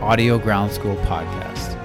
Audio Ground School podcast.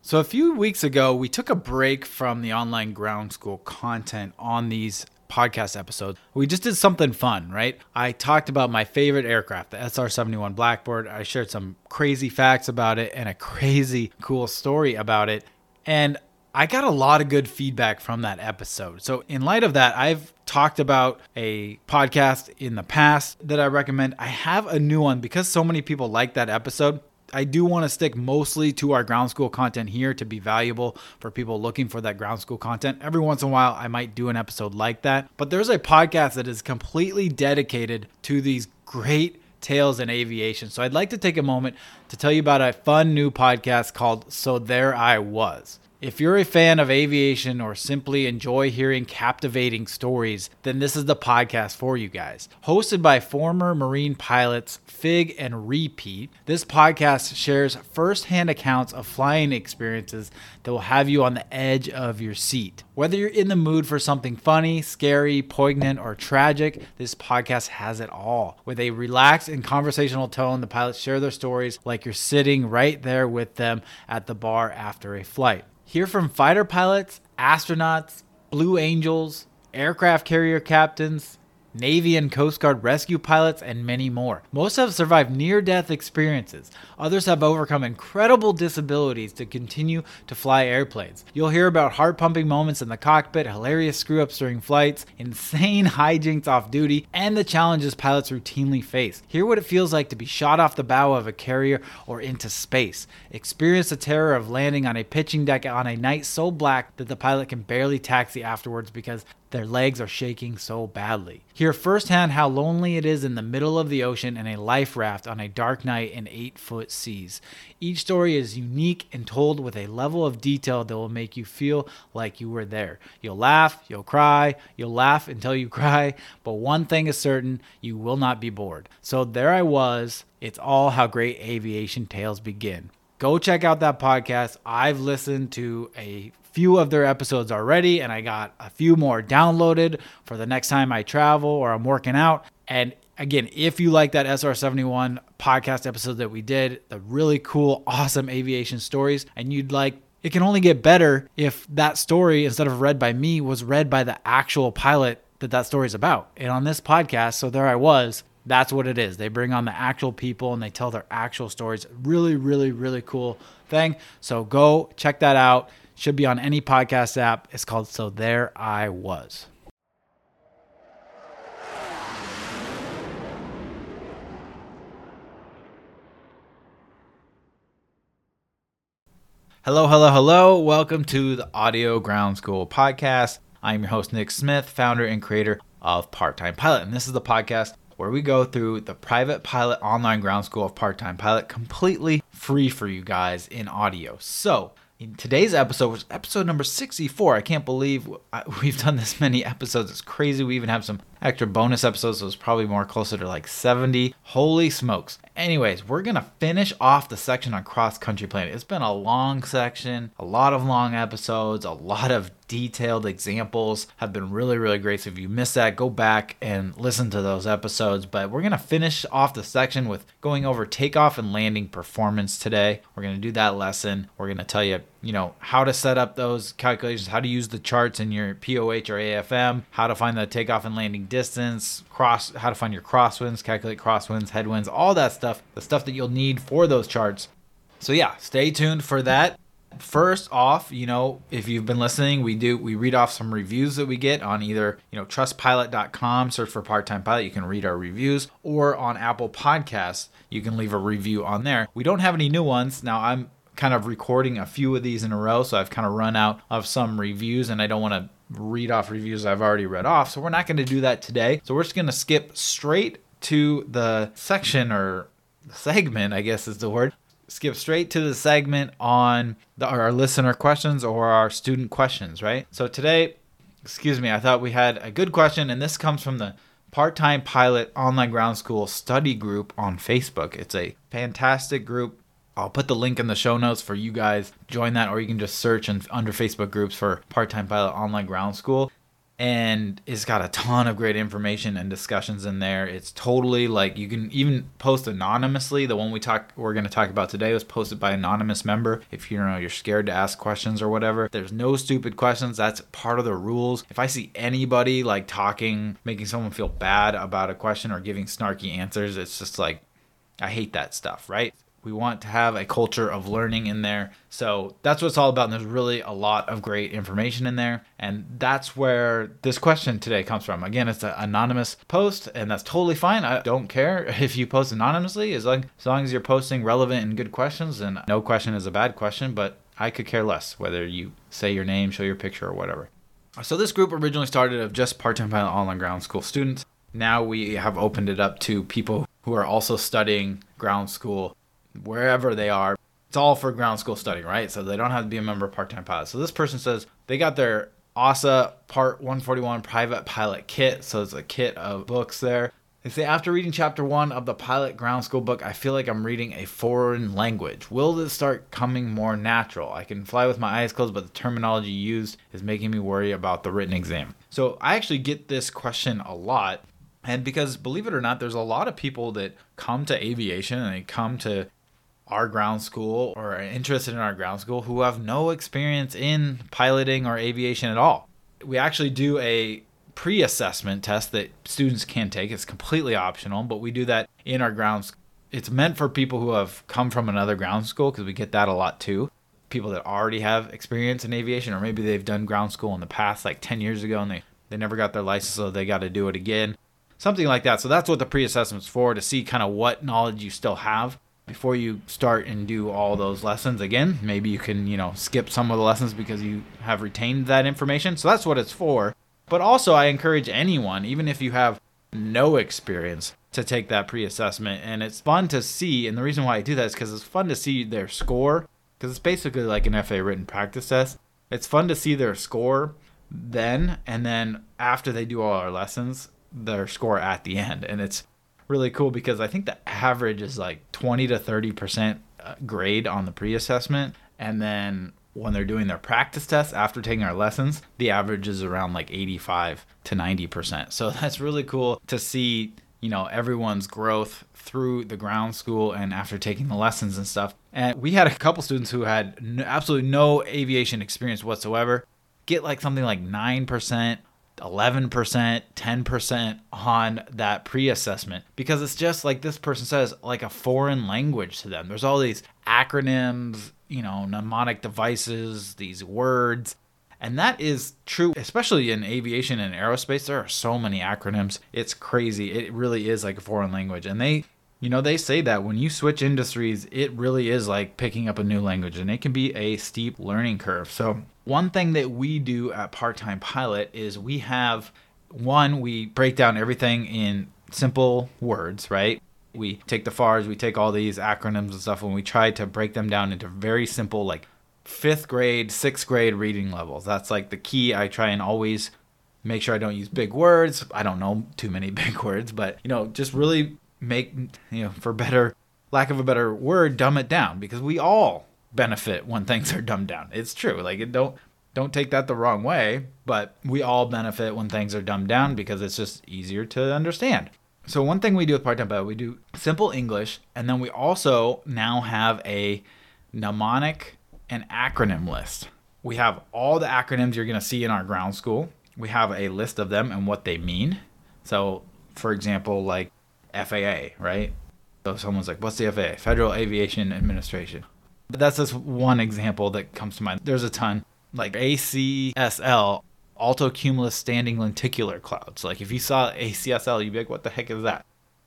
So, a few weeks ago, we took a break from the online ground school content on these podcast episodes. We just did something fun, right? I talked about my favorite aircraft, the SR 71 Blackbird. I shared some crazy facts about it and a crazy cool story about it. And I got a lot of good feedback from that episode. So, in light of that, I've talked about a podcast in the past that I recommend. I have a new one because so many people like that episode. I do want to stick mostly to our ground school content here to be valuable for people looking for that ground school content. Every once in a while, I might do an episode like that. But there's a podcast that is completely dedicated to these great tales in aviation. So I'd like to take a moment to tell you about a fun new podcast called So There I Was. If you're a fan of aviation or simply enjoy hearing captivating stories, then this is the podcast for you guys. Hosted by former Marine pilots Fig and Repeat, this podcast shares firsthand accounts of flying experiences that will have you on the edge of your seat. Whether you're in the mood for something funny, scary, poignant, or tragic, this podcast has it all. With a relaxed and conversational tone, the pilots share their stories like you're sitting right there with them at the bar after a flight. Hear from fighter pilots, astronauts, Blue Angels, aircraft carrier captains, Navy and Coast Guard rescue pilots, and many more. Most have survived near death experiences. Others have overcome incredible disabilities to continue to fly airplanes. You'll hear about heart pumping moments in the cockpit, hilarious screw ups during flights, insane hijinks off duty, and the challenges pilots routinely face. Hear what it feels like to be shot off the bow of a carrier or into space. Experience the terror of landing on a pitching deck on a night so black that the pilot can barely taxi afterwards because their legs are shaking so badly. Hear firsthand how lonely it is in the middle of the ocean in a life raft on a dark night in eight foot seas. Each story is unique and told with a level of detail that will make you feel like you were there. You'll laugh, you'll cry, you'll laugh until you cry, but one thing is certain you will not be bored. So there I was. It's all how great aviation tales begin. Go check out that podcast. I've listened to a few of their episodes already, and I got a few more downloaded for the next time I travel or I'm working out. And again, if you like that SR71 podcast episode that we did, the really cool, awesome aviation stories, and you'd like it can only get better if that story, instead of read by me, was read by the actual pilot that that story is about. And on this podcast, so there I was, that's what it is. They bring on the actual people and they tell their actual stories. Really, really, really cool thing. So go check that out. Should be on any podcast app. It's called So There I Was. Hello, hello, hello. Welcome to the Audio Ground School podcast. I'm your host, Nick Smith, founder and creator of Part Time Pilot. And this is the podcast where we go through the private pilot online ground school of Part Time Pilot completely free for you guys in audio. So, in today's episode was episode number 64. I can't believe we've done this many episodes. It's crazy. We even have some extra bonus episodes, so it's probably more closer to like 70. Holy smokes. Anyways, we're going to finish off the section on cross country planning. It's been a long section, a lot of long episodes, a lot of detailed examples have been really, really great. So if you missed that, go back and listen to those episodes. But we're going to finish off the section with going over takeoff and landing performance today. We're going to do that lesson. We're going to tell you you know how to set up those calculations how to use the charts in your poh or afm how to find the takeoff and landing distance cross how to find your crosswinds calculate crosswinds headwinds all that stuff the stuff that you'll need for those charts so yeah stay tuned for that first off you know if you've been listening we do we read off some reviews that we get on either you know trustpilot.com search for part-time pilot you can read our reviews or on apple podcasts you can leave a review on there. We don't have any new ones. Now i'm kind of recording a few of these in a row so i've kind of run out of some reviews and i don't want to read off reviews i've already read off so we're not going to do that today. So we're just going to skip straight to the section or segment i guess is the word skip straight to the segment on the, our listener questions or our student questions, right? So today, excuse me, I thought we had a good question, and this comes from the Part Time Pilot Online Ground School Study Group on Facebook. It's a fantastic group. I'll put the link in the show notes for you guys. Join that, or you can just search and under Facebook groups for Part Time Pilot Online Ground School and it's got a ton of great information and discussions in there. It's totally like you can even post anonymously. The one we talk we're going to talk about today was posted by anonymous member. If you know you're scared to ask questions or whatever, there's no stupid questions. That's part of the rules. If I see anybody like talking, making someone feel bad about a question or giving snarky answers, it's just like I hate that stuff, right? We want to have a culture of learning in there. So that's what it's all about. And there's really a lot of great information in there. And that's where this question today comes from. Again, it's an anonymous post, and that's totally fine. I don't care if you post anonymously, as long as, long as you're posting relevant and good questions. And no question is a bad question, but I could care less whether you say your name, show your picture, or whatever. So this group originally started of just part-time pilot online ground school students. Now we have opened it up to people who are also studying ground school wherever they are. It's all for ground school study, right? So they don't have to be a member of part time pilot. So this person says they got their ASA Part 141 Private Pilot Kit. So it's a kit of books there. They say, after reading chapter one of the pilot ground school book, I feel like I'm reading a foreign language. Will this start coming more natural? I can fly with my eyes closed, but the terminology used is making me worry about the written exam. So I actually get this question a lot. And because believe it or not, there's a lot of people that come to aviation and they come to our ground school or are interested in our ground school who have no experience in piloting or aviation at all. We actually do a pre assessment test that students can take. It's completely optional, but we do that in our ground school. It's meant for people who have come from another ground school because we get that a lot too. People that already have experience in aviation, or maybe they've done ground school in the past, like 10 years ago, and they, they never got their license, so they got to do it again. Something like that. So that's what the pre assessment's for to see kind of what knowledge you still have before you start and do all those lessons again maybe you can you know skip some of the lessons because you have retained that information. So that's what it's for. But also i encourage anyone even if you have no experience to take that pre-assessment. And it's fun to see and the reason why i do that is because it's fun to see their score because it's basically like an fa written practice test. It's fun to see their score then and then after they do all our lessons their score at the end. And it's really cool because I think the average is like 20 to 30% uh, grade on the pre assessment. And then when they're doing their practice tests after taking our lessons, the average is around like 85 to 90%. So that's really cool to see, you know, everyone's growth through the ground school and after taking the lessons and stuff. And we had a couple students who had absolutely no aviation experience whatsoever get like something like 9% 11%, 10% on that pre assessment because it's just like this person says, like a foreign language to them. There's all these acronyms, you know, mnemonic devices, these words. And that is true, especially in aviation and aerospace. There are so many acronyms. It's crazy. It really is like a foreign language. And they, you know, they say that when you switch industries, it really is like picking up a new language and it can be a steep learning curve. So one thing that we do at Part Time Pilot is we have one, we break down everything in simple words, right? We take the FARs, we take all these acronyms and stuff, and we try to break them down into very simple, like fifth grade, sixth grade reading levels. That's like the key. I try and always make sure I don't use big words. I don't know too many big words, but you know, just really make, you know, for better, lack of a better word, dumb it down because we all benefit when things are dumbed down. It's true. Like it don't Don't take that the wrong way, but we all benefit when things are dumbed down because it's just easier to understand. So one thing we do with part-time pilot, we do simple English, and then we also now have a mnemonic and acronym list. We have all the acronyms you're going to see in our ground school. We have a list of them and what they mean. So, for example, like FAA, right? So someone's like, "What's the FAA?" Federal Aviation Administration. But that's just one example that comes to mind. There's a ton. Like ACSL, alto cumulus standing lenticular clouds. Like if you saw ACSL, you'd be like, what the heck is that?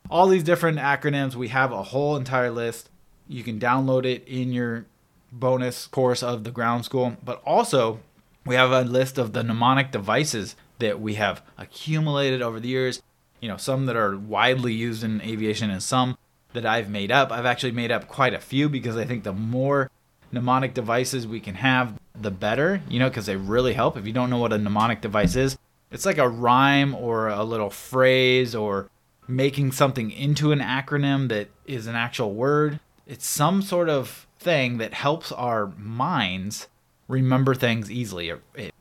All these different acronyms, we have a whole entire list. You can download it in your bonus course of the ground school, but also we have a list of the mnemonic devices that we have accumulated over the years. You know, some that are widely used in aviation and some that I've made up. I've actually made up quite a few because I think the more mnemonic devices we can have, the better, you know, because they really help. If you don't know what a mnemonic device is, it's like a rhyme or a little phrase or making something into an acronym that is an actual word. It's some sort of thing that helps our minds remember things easily. It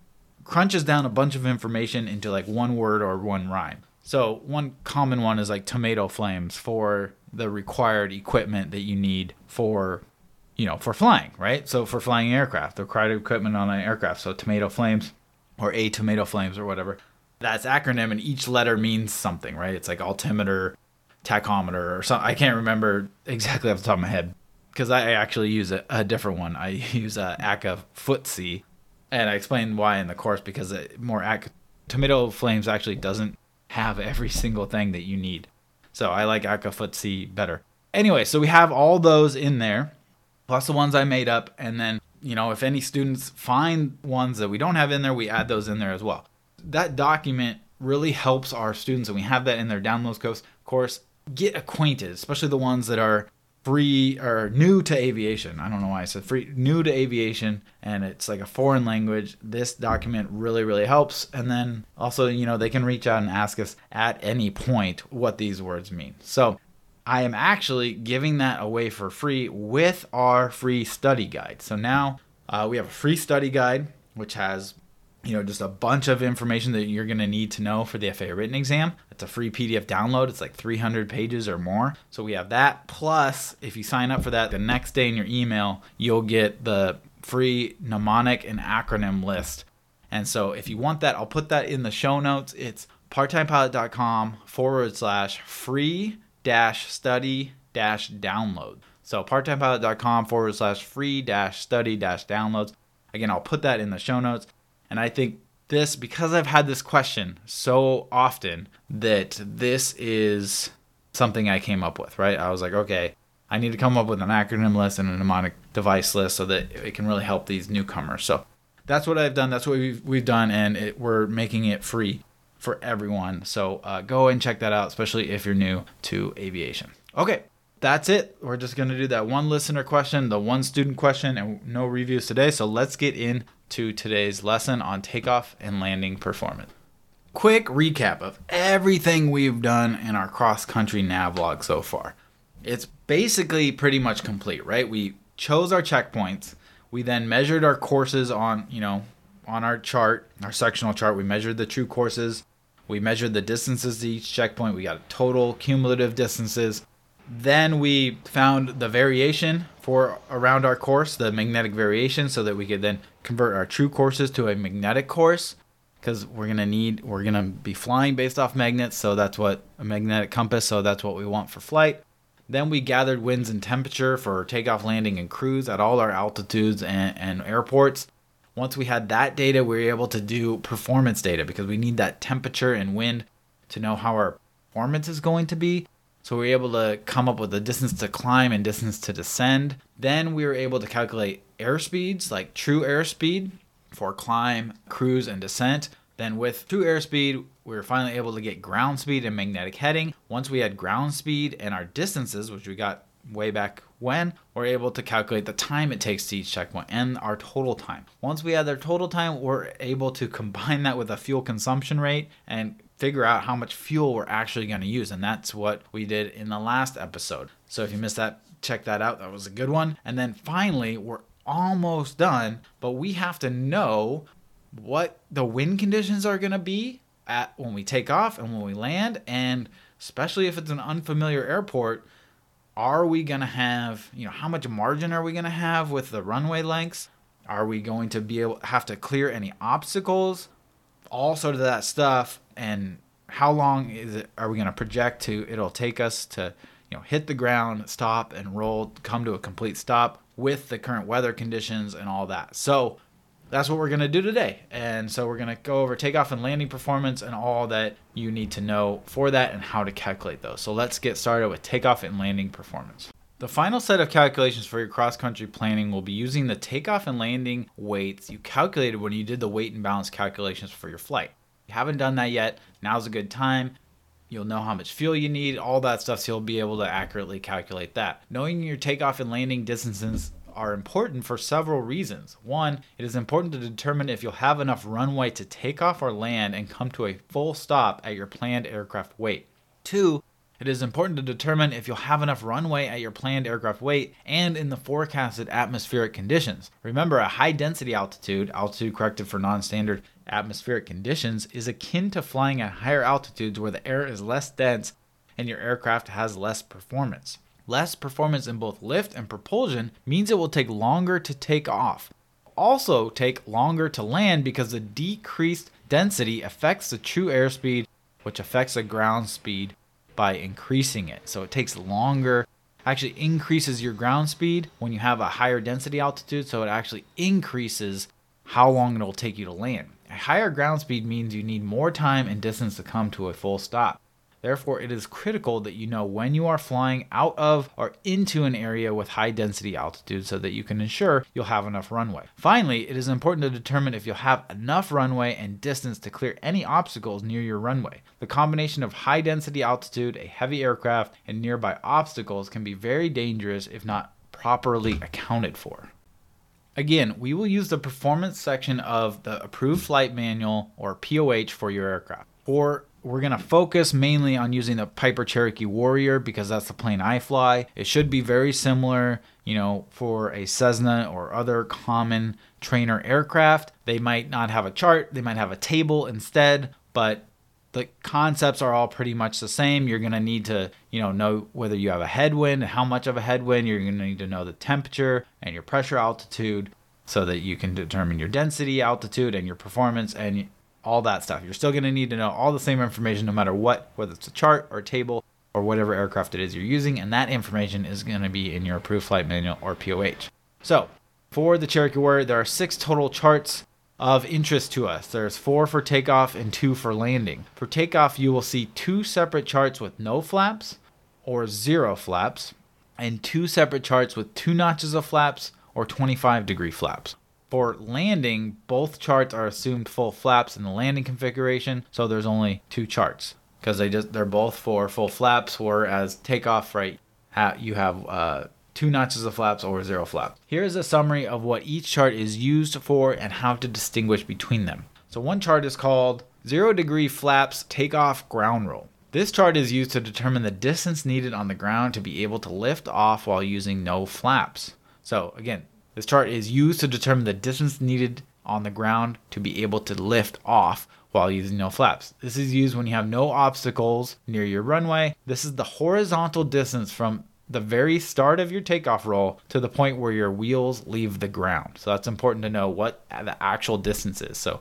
crunches down a bunch of information into like one word or one rhyme. So, one common one is like tomato flames for the required equipment that you need for you know, for flying, right? So for flying aircraft, the required equipment on an aircraft. So tomato flames or a tomato flames or whatever. That's acronym and each letter means something, right? It's like altimeter, tachometer or something. I can't remember exactly off the top of my head because I actually use a, a, different one. I use a ACA FTSE and I explain why in the course because it more ACA, tomato flames actually doesn't have every single thing that you need. So I like ACA FTSE better. Anyway, so we have all those in there plus the ones I made up. And then, you know, if any students find ones that we don't have in there, we add those in there as well. That document really helps our students, and we have that in their downloads course course, get acquainted, especially the ones that are free or new to aviation. I don't know why I said free, new to aviation, and it's like a foreign language. This document really, really helps. And then also, you know, they can reach out and ask us at any point what these words mean. So I am actually giving that away for free with our free study guide. So now uh, we have a free study guide, which has you know just a bunch of information that you're going to need to know for the FAA written exam. It's a free PDF download. It's like 300 pages or more. So we have that. Plus, if you sign up for that, the next day in your email, you'll get the free mnemonic and acronym list. And so if you want that, I'll put that in the show notes. It's parttimepilot.com forward slash free dash study dash download. So parttimepilot.com forward slash free dash study dash downloads. Again, I'll put that in the show notes. And I think this, because I've had this question so often, that this is something I came up with, right? I was like, okay, I need to come up with an acronym list and a mnemonic device list so that it can really help these newcomers. So that's what I've done. That's what we've, we've done. And it, we're making it free for everyone. So uh, go and check that out, especially if you're new to aviation. Okay, that's it. We're just going to do that one listener question, the one student question, and no reviews today. So let's get into today's lesson on takeoff and landing performance. Quick recap of everything we've done in our cross country nav log so far. It's basically pretty much complete, right? We chose our checkpoints. We then measured our courses on, you know, on our chart, our sectional chart. We measured the true courses we measured the distances to each checkpoint. We got total cumulative distances. Then we found the variation for around our course, the magnetic variation, so that we could then convert our true courses to a magnetic course because we're gonna need we're gonna be flying based off magnets, so that's what a magnetic compass, so that's what we want for flight. Then we gathered winds and temperature for takeoff, landing, and cruise at all our altitudes and, and airports. Once we had that data, we were able to do performance data because we need that temperature and wind to know how our performance is going to be. So we were able to come up with the distance to climb and distance to descend. Then we were able to calculate airspeeds, like true airspeed for climb, cruise, and descent. Then with true airspeed, we were finally able to get ground speed and magnetic heading. Once we had ground speed and our distances, which we got way back when, we're able to calculate the time it takes to each checkpoint and our total time. Once we had their total time, we're able to combine that with a fuel consumption rate and figure out how much fuel we're actually going to use. And that's what we did in the last episode. So if you missed that, check that out. That was a good one. And then finally, we're almost done, but we have to know what the wind conditions are going to be at when we take off and when we land and especially if it's an unfamiliar airport are we going to have you know how much margin are we going to have with the runway lengths are we going to be able have to clear any obstacles all sort of that stuff and how long is it are we going to project to it'll take us to you know hit the ground stop and roll come to a complete stop with the current weather conditions and all that so that's what we're going to do today. And so we're going to go over takeoff and landing performance and all that you need to know for that and how to calculate those. So let's get started with takeoff and landing performance. The final set of calculations for your cross country planning will be using the takeoff and landing weights you calculated when you did the weight and balance calculations for your flight. If you haven't done that yet, now's a good time. You'll know how much fuel you need, all that stuff, so you'll be able to accurately calculate that. Knowing your takeoff and landing distances are important for several reasons. One, it is important to determine if you'll have enough runway to take off or land and come to a full stop at your planned aircraft weight. Two, it is important to determine if you'll have enough runway at your planned aircraft weight and in the forecasted atmospheric conditions. Remember, a high density altitude, altitude corrected for non standard atmospheric conditions, is akin to flying at higher altitudes where the air is less dense and your aircraft has less performance. Less performance in both lift and propulsion means it will take longer to take off. Also, take longer to land because the decreased density affects the true airspeed, which affects the ground speed by increasing it. So it takes longer, actually increases your ground speed when you have a higher density altitude, so it actually increases how long it'll take you to land. A higher ground speed means you need more time and distance to come to a full stop. Therefore, it is critical that you know when you are flying out of or into an area with high density altitude so that you can ensure you'll have enough runway. Finally, it is important to determine if you'll have enough runway and distance to clear any obstacles near your runway. The combination of high density altitude, a heavy aircraft, and nearby obstacles can be very dangerous if not properly accounted for. Again, we will use the performance section of the approved flight manual or POH for your aircraft. For we're going to focus mainly on using the Piper Cherokee Warrior because that's the plane I fly. It should be very similar, you know, for a Cessna or other common trainer aircraft. They might not have a chart, they might have a table instead, but the concepts are all pretty much the same. You're going to need to, you know, know whether you have a headwind, how much of a headwind, you're going to need to know the temperature and your pressure altitude so that you can determine your density, altitude and your performance and all that stuff. You're still going to need to know all the same information no matter what, whether it's a chart or a table or whatever aircraft it is you're using, and that information is going to be in your approved flight manual or POH. So, for the Cherokee Warrior, there are six total charts of interest to us. There's four for takeoff and two for landing. For takeoff, you will see two separate charts with no flaps or zero flaps, and two separate charts with two notches of flaps or 25 degree flaps. For landing, both charts are assumed full flaps in the landing configuration, so there's only two charts because they just they're both for full flaps. Whereas takeoff, right, you have uh, two notches of flaps or zero flaps. Here is a summary of what each chart is used for and how to distinguish between them. So one chart is called zero degree flaps takeoff ground roll. This chart is used to determine the distance needed on the ground to be able to lift off while using no flaps. So again, this chart is used to determine the distance needed on the ground to be able to lift off while using no flaps. This is used when you have no obstacles near your runway. This is the horizontal distance from the very start of your takeoff roll to the point where your wheels leave the ground. So that's important to know what the actual distance is. So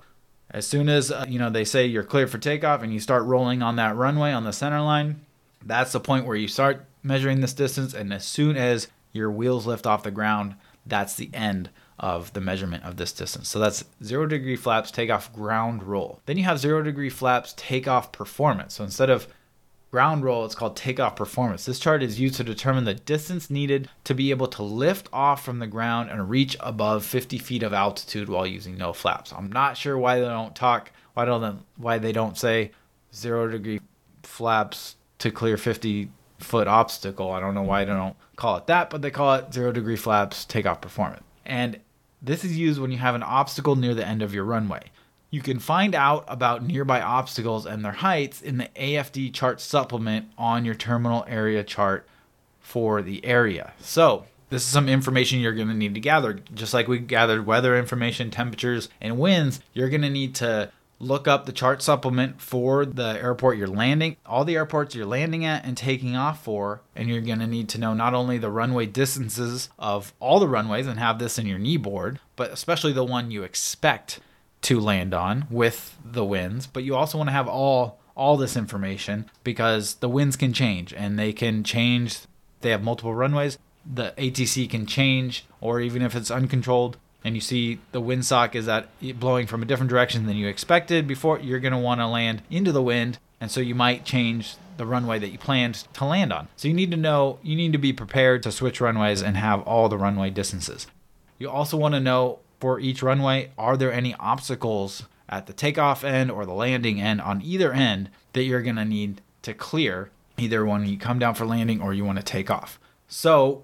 as soon as uh, you know they say you're clear for takeoff and you start rolling on that runway on the center line, that's the point where you start measuring this distance and as soon as your wheels lift off the ground, that's the end of the measurement of this distance. So that's zero degree flaps takeoff ground roll. Then you have zero degree flaps takeoff performance. So instead of ground roll, it's called takeoff performance. This chart is used to determine the distance needed to be able to lift off from the ground and reach above 50 feet of altitude while using no flaps. I'm not sure why they don't talk, why don't why they don't say zero degree flaps to clear 50 foot obstacle. I don't know why they don't call it that, but they call it zero degree flaps takeoff performance. And this is used when you have an obstacle near the end of your runway. You can find out about nearby obstacles and their heights in the AFD chart supplement on your terminal area chart for the area. So, this is some information you're going to need to gather. Just like we gathered weather information, temperatures, and winds, you're going to need to look up the chart supplement for the airport you're landing, all the airports you're landing at and taking off for. And you're going to need to know not only the runway distances of all the runways and have this in your knee board, but especially the one you expect to land on with the winds, but you also want to have all all this information because the winds can change and they can change they have multiple runways the ATC can change, or even if it's uncontrolled and you see the windsock is at blowing from a different direction than you expected before, you're going to want to land into the wind, and so you might change the runway that you planned to land on. So you need to know, you need to be prepared to switch runways and have all the runway distances. You also want to know for each runway, are there any obstacles at the takeoff end or the landing end on either end that you're going to need to clear either when you come down for landing or you want to take off. So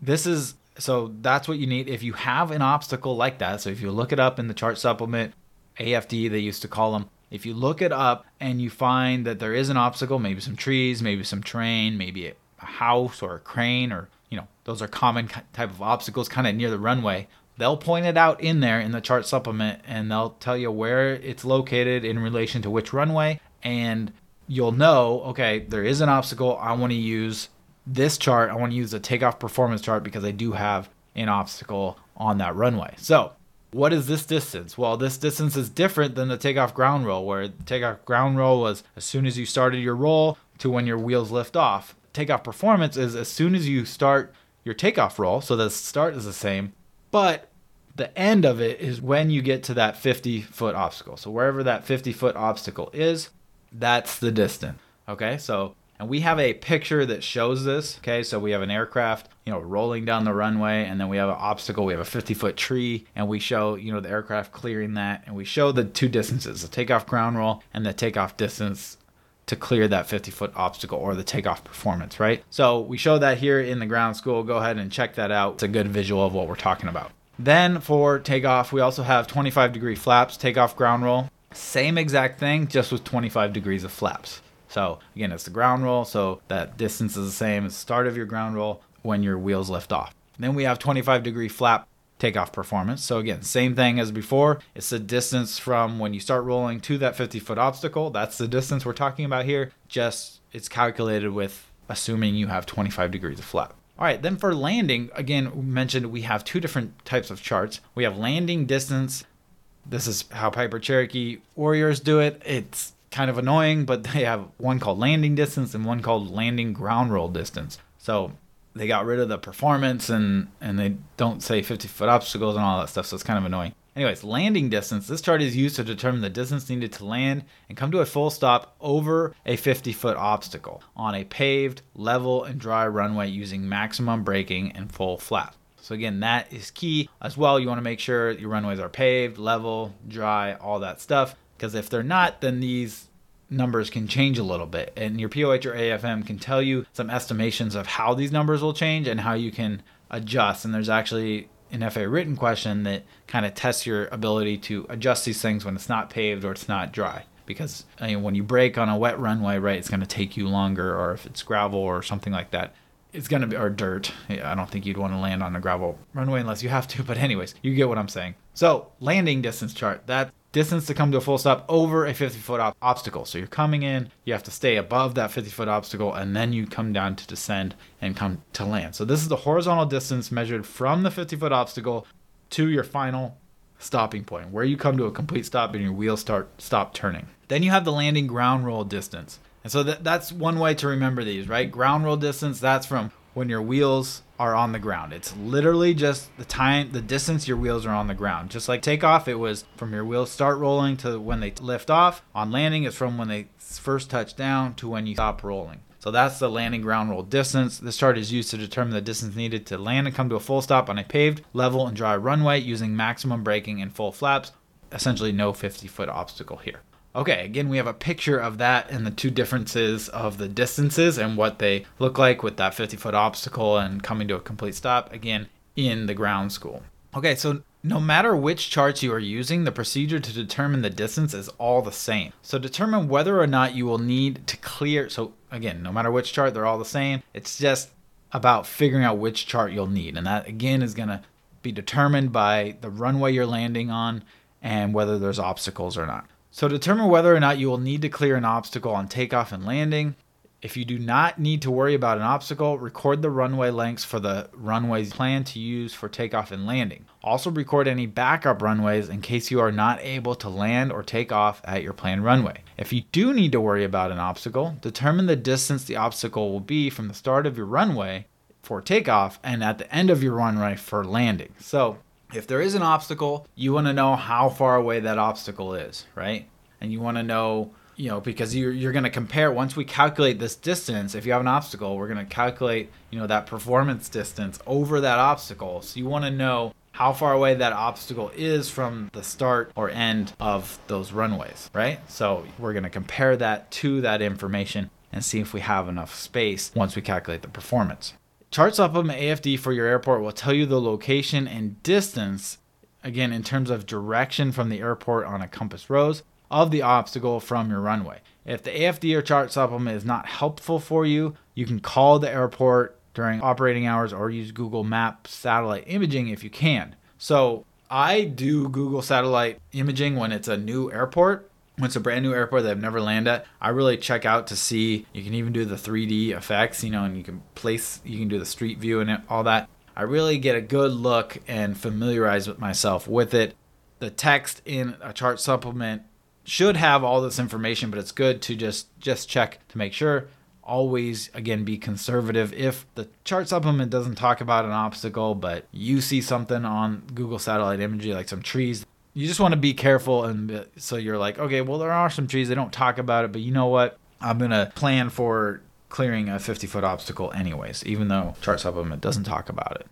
this is so that's what you need if you have an obstacle like that. So if you look it up in the chart supplement, AFD they used to call them. If you look it up and you find that there is an obstacle, maybe some trees, maybe some terrain, maybe a house or a crane or you know those are common type of obstacles kind of near the runway they'll point it out in there in the chart supplement and they'll tell you where it's located in relation to which runway and you'll know okay there is an obstacle i want to use this chart, I want to use the takeoff performance chart because I do have an obstacle on that runway. So, what is this distance? Well, this distance is different than the takeoff ground roll, where takeoff ground roll was as soon as you started your roll to when your wheels lift off. Takeoff performance is as soon as you start your takeoff roll, so the start is the same, but the end of it is when you get to that 50 foot obstacle. So, wherever that 50 foot obstacle is, that's the distance. Okay, so and we have a picture that shows this. Okay, so we have an aircraft, you know, rolling down the runway, and then we have an obstacle. We have a 50 foot tree, and we show, you know, the aircraft clearing that, and we show the two distances the takeoff ground roll and the takeoff distance to clear that 50 foot obstacle or the takeoff performance, right? So we show that here in the ground school. Go ahead and check that out. It's a good visual of what we're talking about. Then for takeoff, we also have 25 degree flaps, takeoff ground roll. Same exact thing, just with 25 degrees of flaps. So again, it's the ground roll. So that distance is the same as the start of your ground roll when your wheels lift off. Then we have 25 degree flap takeoff performance. So again, same thing as before. It's the distance from when you start rolling to that 50 foot obstacle. That's the distance we're talking about here. Just it's calculated with assuming you have 25 degrees of flap. All right, then for landing, again, we mentioned we have two different types of charts. We have landing distance. This is how Piper Cherokee Warriors do it. It's kind of annoying, but they have one called landing distance and one called landing ground roll distance. So they got rid of the performance and and they don't say 50 foot obstacles and all that stuff. So it's kind of annoying. Anyways, landing distance. This chart is used to determine the distance needed to land and come to a full stop over a 50 foot obstacle on a paved, level, and dry runway using maximum braking and full flap. So again, that is key as well. You want to make sure your runways are paved, level, dry, all that stuff. Because if they're not, then these numbers can change a little bit. And your POH or AFM can tell you some estimations of how these numbers will change and how you can adjust. And there's actually an FA written question that kind of tests your ability to adjust these things when it's not paved or it's not dry. Because I mean, when you brake on a wet runway, right, it's going to take you longer, or if it's gravel or something like that, it's going to be, or dirt. I don't think you'd want to land on a gravel runway unless you have to. But, anyways, you get what I'm saying. So, landing distance chart, that distance to come to a full stop over a 50 foot op- obstacle. So you're coming in, you have to stay above that 50 foot obstacle, and then you come down to descend and come to land. So this is the horizontal distance measured from the 50 foot obstacle to your final stopping point, where you come to a complete stop and your wheels start stop turning. Then you have the landing ground roll distance. And so that, that's one way to remember these, right? Ground roll distance, that's from when your wheels are on the ground. It's literally just the time, the distance your wheels are on the ground. Just like takeoff, it was from your wheels start rolling to when they lift off. On landing, it's from when they first touch down to when you stop rolling. So that's the landing ground roll distance. This chart is used to determine the distance needed to land and come to a full stop on a paved, level, and dry runway using maximum braking and full flaps. Essentially, no 50 foot obstacle here. Okay, again, we have a picture of that and the two differences of the distances and what they look like with that 50 foot obstacle and coming to a complete stop, again, in the ground school. Okay, so no matter which charts you are using, the procedure to determine the distance is all the same. So determine whether or not you will need to clear. So again, no matter which chart, they're all the same. It's just about figuring out which chart you'll need. And that again is going to be determined by the runway you're landing on and whether there's obstacles or not. So determine whether or not you will need to clear an obstacle on takeoff and landing. If you do not need to worry about an obstacle, record the runway lengths for the runways plan to use for takeoff and landing. Also record any backup runways in case you are not able to land or take off at your planned runway. If you do need to worry about an obstacle, determine the distance the obstacle will be from the start of your runway for takeoff and at the end of your runway for landing. So, if there is an obstacle, you want to know how far away that obstacle is, right? And you want to know, you know, because you're, you're going to compare, once we calculate this distance, if you have an obstacle, we're going to calculate, you know, that performance distance over that obstacle. So you want to know how far away that obstacle is from the start or end of those runways, right? So we're going to compare that to that information and see if we have enough space once we calculate the performance. Chart Supplement AFD for your airport will tell you the location and distance, again, in terms of direction from the airport on a compass rose, of the obstacle from your runway. If the AFD or chart supplement is not helpful for you, you can call the airport during operating hours or use Google Maps satellite imaging if you can. So, I do Google satellite imaging when it's a new airport when it's a brand new airport that I've never landed at, I really check out to see. You can even do the 3D effects, you know, and you can place, you can do the street view and all that. I really get a good look and familiarize with myself with it. The text in a chart supplement should have all this information, but it's good to just just check to make sure. Always again be conservative. If the chart supplement doesn't talk about an obstacle, but you see something on Google satellite imagery like some trees you just want to be careful and so you're like okay well there are some trees they don't talk about it but you know what? I'm gonna plan for clearing a 50 foot obstacle anyways even though chart supplement doesn't talk about it.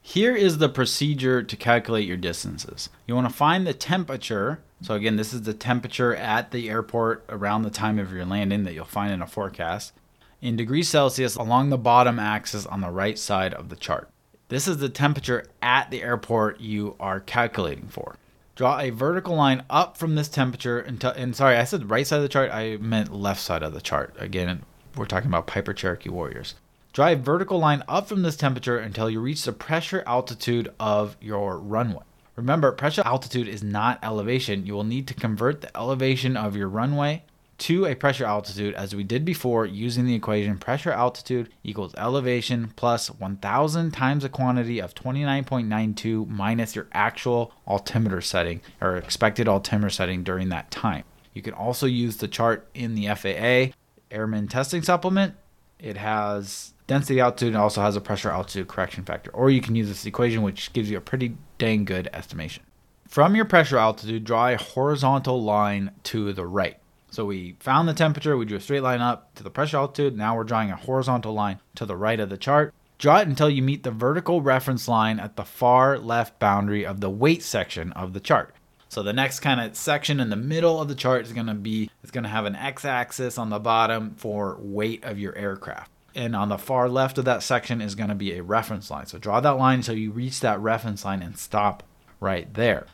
Here is the procedure to calculate your distances. You want to find the temperature so again this is the temperature at the airport around the time of your landing that you'll find in a forecast in degrees celsius along the bottom axis on the right side of the chart. This is the temperature at the airport you are calculating for Draw a vertical line up from this temperature until, and sorry, I said right side of the chart, I meant left side of the chart. Again, we're talking about Piper Cherokee Warriors. Draw a vertical line up from this temperature until you reach the pressure altitude of your runway. Remember, pressure altitude is not elevation. You will need to convert the elevation of your runway to a pressure altitude as we did before using the equation pressure altitude equals elevation plus 1000 times the quantity of 29.92 minus your actual altimeter setting or expected altimeter setting during that time. You can also use the chart in the FAA Airman Testing Supplement. It has density altitude and also has a pressure altitude correction factor. Or you can use this equation, which gives you a pretty dang good estimation. From your pressure altitude, draw a horizontal line to the right. So we found the temperature, we drew a straight line up to the pressure altitude. Now we're drawing a horizontal line to the right of the chart. Draw it until you meet the vertical reference line at the far left boundary of the weight section of the chart. So the next kind of section in the middle of the chart is going to be it's going to have an x-axis on the bottom for weight of your aircraft. And on the far left of that section is going to be a reference line. So draw that line until you reach that reference line and stop right there.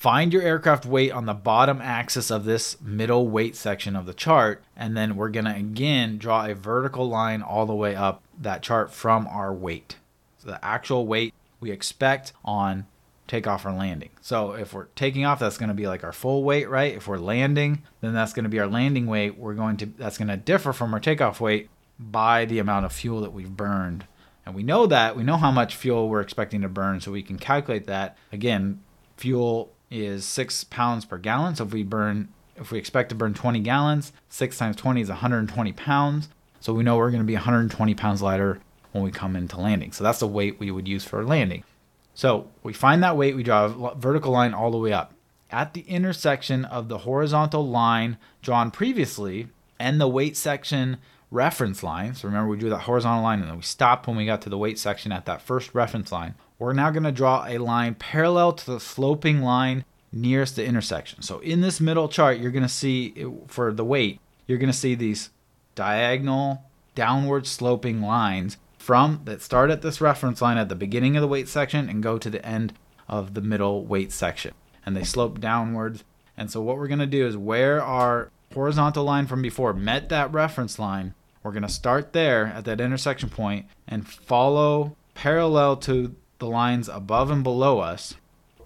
Find your aircraft weight on the bottom axis of this middle weight section of the chart, and then we're gonna again draw a vertical line all the way up that chart from our weight. So the actual weight we expect on takeoff or landing. So if we're taking off, that's gonna be like our full weight, right? If we're landing, then that's gonna be our landing weight. We're going to that's gonna differ from our takeoff weight by the amount of fuel that we've burned. And we know that, we know how much fuel we're expecting to burn, so we can calculate that. Again, fuel is six pounds per gallon. So if we burn, if we expect to burn 20 gallons, six times 20 is 120 pounds. So we know we're going to be 120 pounds lighter when we come into landing. So that's the weight we would use for landing. So we find that weight, we draw a vertical line all the way up. At the intersection of the horizontal line drawn previously and the weight section reference line, so remember we drew that horizontal line and then we stopped when we got to the weight section at that first reference line we're now going to draw a line parallel to the sloping line nearest the intersection. So in this middle chart, you're going to see for the weight, you're going to see these diagonal downward sloping lines from that start at this reference line at the beginning of the weight section and go to the end of the middle weight section. And they slope downwards. And so what we're going to do is where our horizontal line from before met that reference line, We're going to start there at that intersection point and follow parallel to the lines above and below us,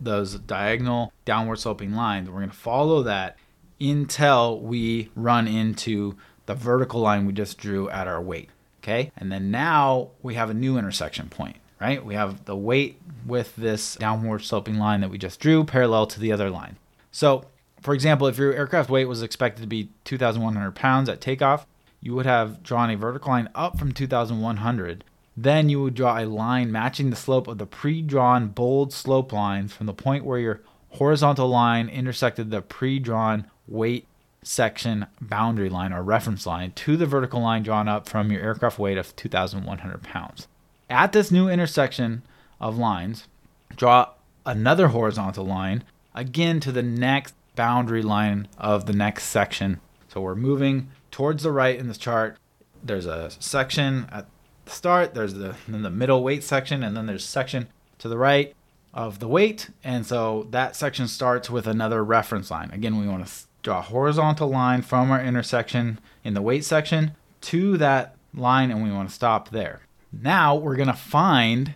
those diagonal downward sloping lines. We're going to follow that until we run into the vertical line we just drew at our weight. Okay. And then now we have a new intersection point, right? We have the weight with this downward sloping line that we just drew parallel to the other line. So, for example, if your aircraft weight was expected to be 2,100 pounds at takeoff, you would have drawn a vertical line up from 2,100. Then you would draw a line matching the slope of the pre drawn bold slope lines from the point where your horizontal line intersected the pre drawn weight section boundary line or reference line to the vertical line drawn up from your aircraft weight of 2,100 pounds. At this new intersection of lines, draw another horizontal line again to the next boundary line of the next section. So we're moving towards the right in this chart. There's a section at start, there's the then the middle weight section, and then there's section to the right of the weight. And so that section starts with another reference line. Again, we want to draw a horizontal line from our intersection in the weight section to that line and we want to stop there. Now we're going to find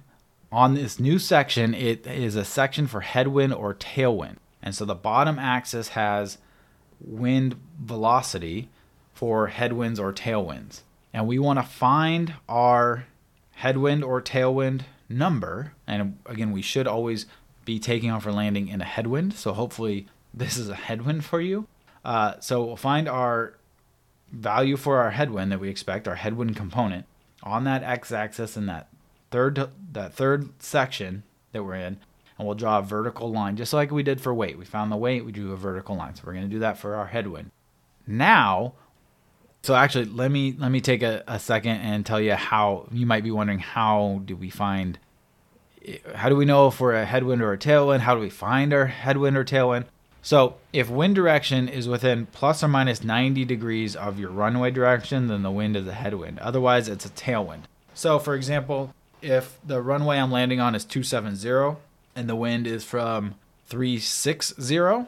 on this new section, it is a section for headwind or tailwind. And so the bottom axis has wind velocity for headwinds or tailwinds. And we want to find our headwind or tailwind number. And again, we should always be taking off or landing in a headwind. So hopefully this is a headwind for you. Uh, so we'll find our value for our headwind that we expect, our headwind component, on that x-axis in that third that third section that we're in, and we'll draw a vertical line just like we did for weight. We found the weight, we drew a vertical line. So we're going to do that for our headwind. Now, so actually, let me let me take a, a second and tell you how you might be wondering how do we find eh, how do we know if we're a headwind or a tailwind? How do we find our headwind or tailwind? So, if wind direction is within plus or minus 90 degrees of your runway direction, then the wind is a headwind. Otherwise, it's a tailwind. So, for example, if the runway I'm landing on is 270 and the wind is from 360,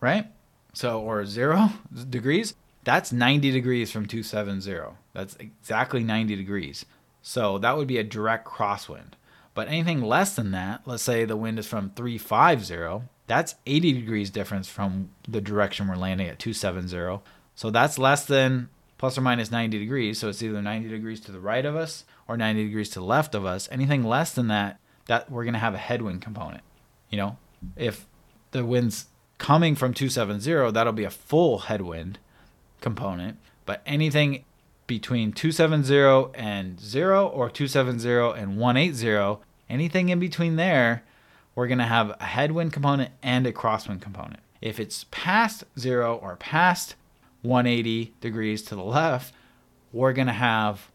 right? So, or zero degrees, that's 90 degrees from 270. That's exactly 90 degrees. So, that would be a direct crosswind. But anything less than that, let's say the wind is from 350, that's 80 degrees difference from the direction we're landing at 270. So that's less than plus or minus 90 degrees. So it's either 90 degrees to the right of us or 90 degrees to the left of us. Anything less than that, that we're going to have a headwind component. You know, if the wind's coming from 270, that'll be a full headwind component. But anything between 270 and 0 or 270 and 180, anything in between there, we're going to have a headwind component and a crosswind component. If it's past 0 or past 180 degrees to the left, we're going to have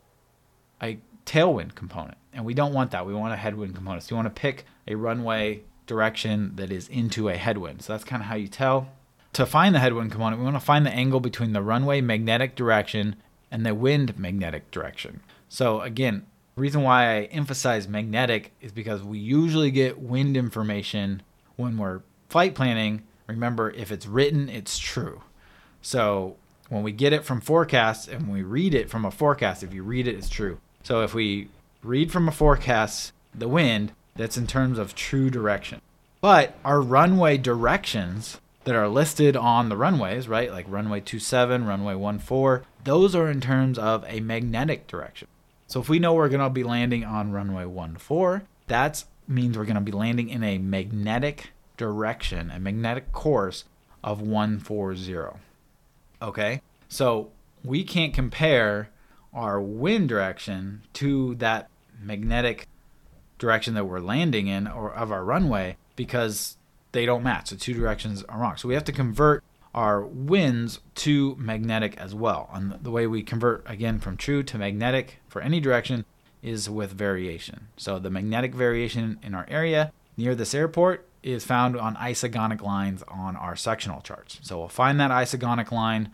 a tailwind component. And we don't want that. We want a headwind component. So you want to pick a runway direction that is into a headwind. So that's kind of how you tell. To find the headwind component, we want to find the angle between the runway magnetic direction and the wind magnetic direction. So again, reason why I emphasize magnetic is because we usually get wind information when we're flight planning. Remember, if it's written, it's true. So when we get it from forecasts and we read it from a forecast, if you read it, it's true. So if we read from a forecast the wind, that's in terms of true direction. But our runway directions that are listed on the runways, right? Like runway 27, runway 14, those are in terms of a magnetic direction. So if we know we're going to be landing on runway 14, that means we're going to be landing in a magnetic direction, a magnetic course of 140. Okay? So we can't compare our wind direction to that magnetic direction that we're landing in or of our runway because they don't match. The two directions are wrong. So we have to convert our winds to magnetic as well. And the way we convert again from true to magnetic for any direction is with variation. So the magnetic variation in our area near this airport is found on isogonic lines on our sectional charts. So we'll find that isogonic line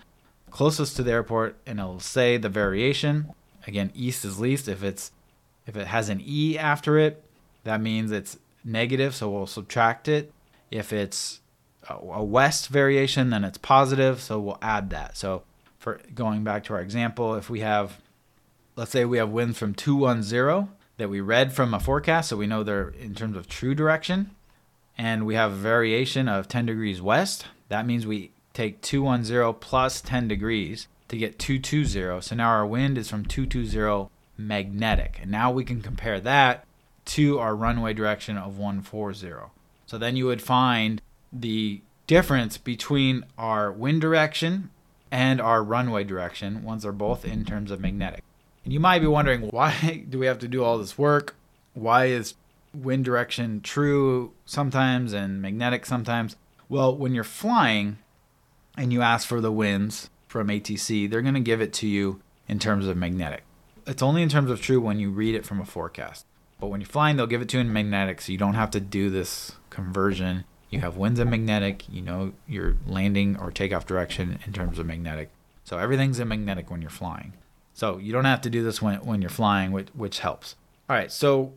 closest to the airport and it'll say the variation. Again, east is least. If it's if it has an E after it, that means it's negative, so we'll subtract it. If it's a west variation, then it's positive, so we'll add that. So for going back to our example, if we have, let's say we have winds from 210 that we read from a forecast, so we know they're in terms of true direction, and we have a variation of 10 degrees west, that means we take 210 plus 10 degrees to get 220. So now our wind is from 220 magnetic. And now we can compare that to our runway direction of 140. So then you would find the difference between our wind direction and our runway direction once they're both in terms of magnetic. And you might be wondering why do we have to do all this work? Why is wind direction true sometimes and magnetic sometimes? Well, when you're flying and you ask for the winds from ATC, they're going to give it to you in terms of magnetic. It's only in terms of true when you read it from a forecast. But when you're flying, they'll give it to you in magnetic, so you don't have to do this conversion you have winds and magnetic. You know your landing or takeoff direction in terms of magnetic. So everything's in magnetic when you're flying. So you don't have to do this when, when you're flying, which, which helps. All right, so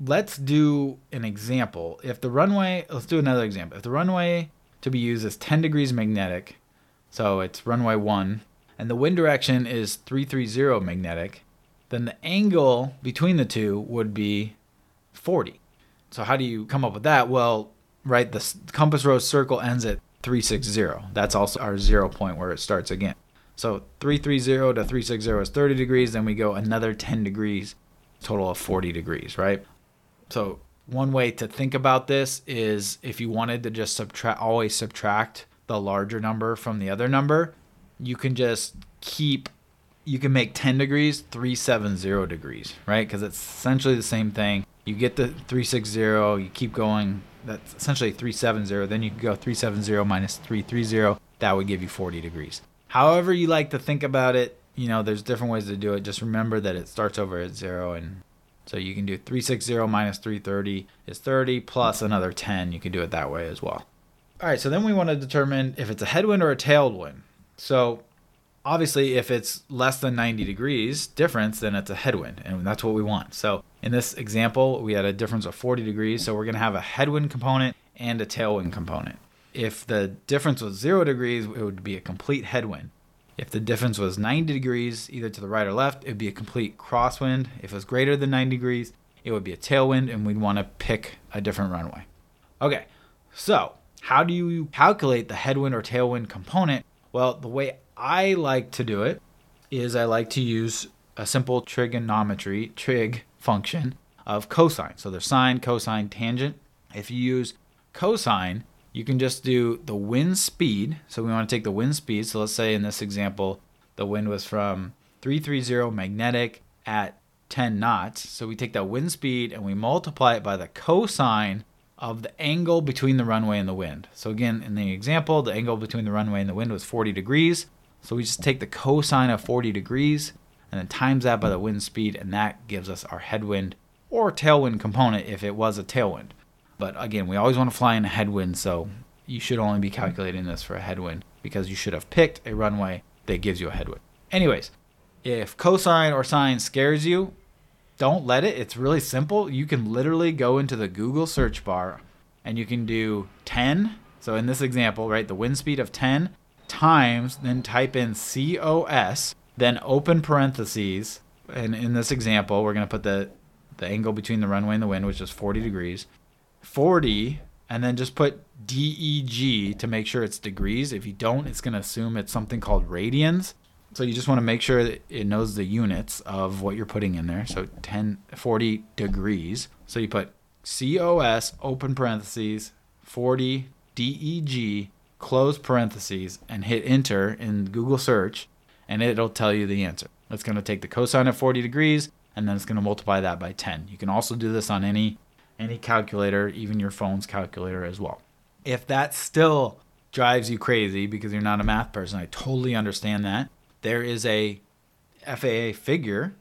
let's do an example. If the runway, let's do another example. If the runway to be used is 10 degrees magnetic, so it's runway 1, and the wind direction is 330 magnetic, then the angle between the two would be 40. So how do you come up with that? Well, right? The compass rose circle ends at 360. That's also our zero point where it starts again. So 330 to 360 is 30 degrees. Then we go another 10 degrees, total of 40 degrees, right? So one way to think about this is if you wanted to just subtract, always subtract the larger number from the other number, you can just keep, you can make 10 degrees 370 degrees, right? Because it's essentially the same thing. You get the 360, you keep going that's essentially 370. Then you could go 370 minus 330. That would give you 40 degrees. However you like to think about it, you know, there's different ways to do it. Just remember that it starts over at zero. And so you can do 360 minus 330 is 30 plus another 10. You can do it that way as well. All right, so then we want to determine if it's a headwind or a tailwind. So obviously, if it's less than 90 degrees difference, then it's a headwind, and that's what we want. So in this example, we had a difference of 40 degrees, so we're going to have a headwind component and a tailwind component. If the difference was zero degrees, it would be a complete headwind. If the difference was 90 degrees, either to the right or left, it would be a complete crosswind. If it was greater than 90 degrees, it would be a tailwind, and we'd want to pick a different runway. Okay, so how do you calculate the headwind or tailwind component? Well, the way I like to do it is I like to use a simple trigonometry, trig function of cosine. So there's sine, cosine, tangent. If you use cosine, you can just do the wind speed. So we want to take the wind speed. So let's say in this example, the wind was from 330 magnetic at 10 knots. So we take that wind speed and we multiply it by the cosine of the angle between the runway and the wind. So again, in the example, the angle between the runway and the wind was 40 degrees. So we just take the cosine of 40 degrees and then times that by the wind speed, and that gives us our headwind or tailwind component if it was a tailwind. But again, we always want to fly in a headwind, so you should only be calculating this for a headwind because you should have picked a runway that gives you a headwind. Anyways, if cosine or sine scares you, don't let it. It's really simple. You can literally go into the Google search bar and you can do 10. So in this example, right, the wind speed of 10 times, then type in COS, then open parentheses. And in this example, we're going to put the, the angle between the runway and the wind, which is 40 degrees. 40, and then just put DEG to make sure it's degrees. If you don't, it's going to assume it's something called radians. So you just want to make sure that it knows the units of what you're putting in there. So 10, 40 degrees. So you put COS, open parentheses, 40 DEG, close parentheses, and hit enter in Google search, and it'll tell you the answer. It's going to take the cosine of 40 degrees, and then it's going to multiply that by 10. You can also do this on any any calculator, even your phone's calculator as well. If that still drives you crazy because you're not a math person, I totally understand that. There is a FAA figure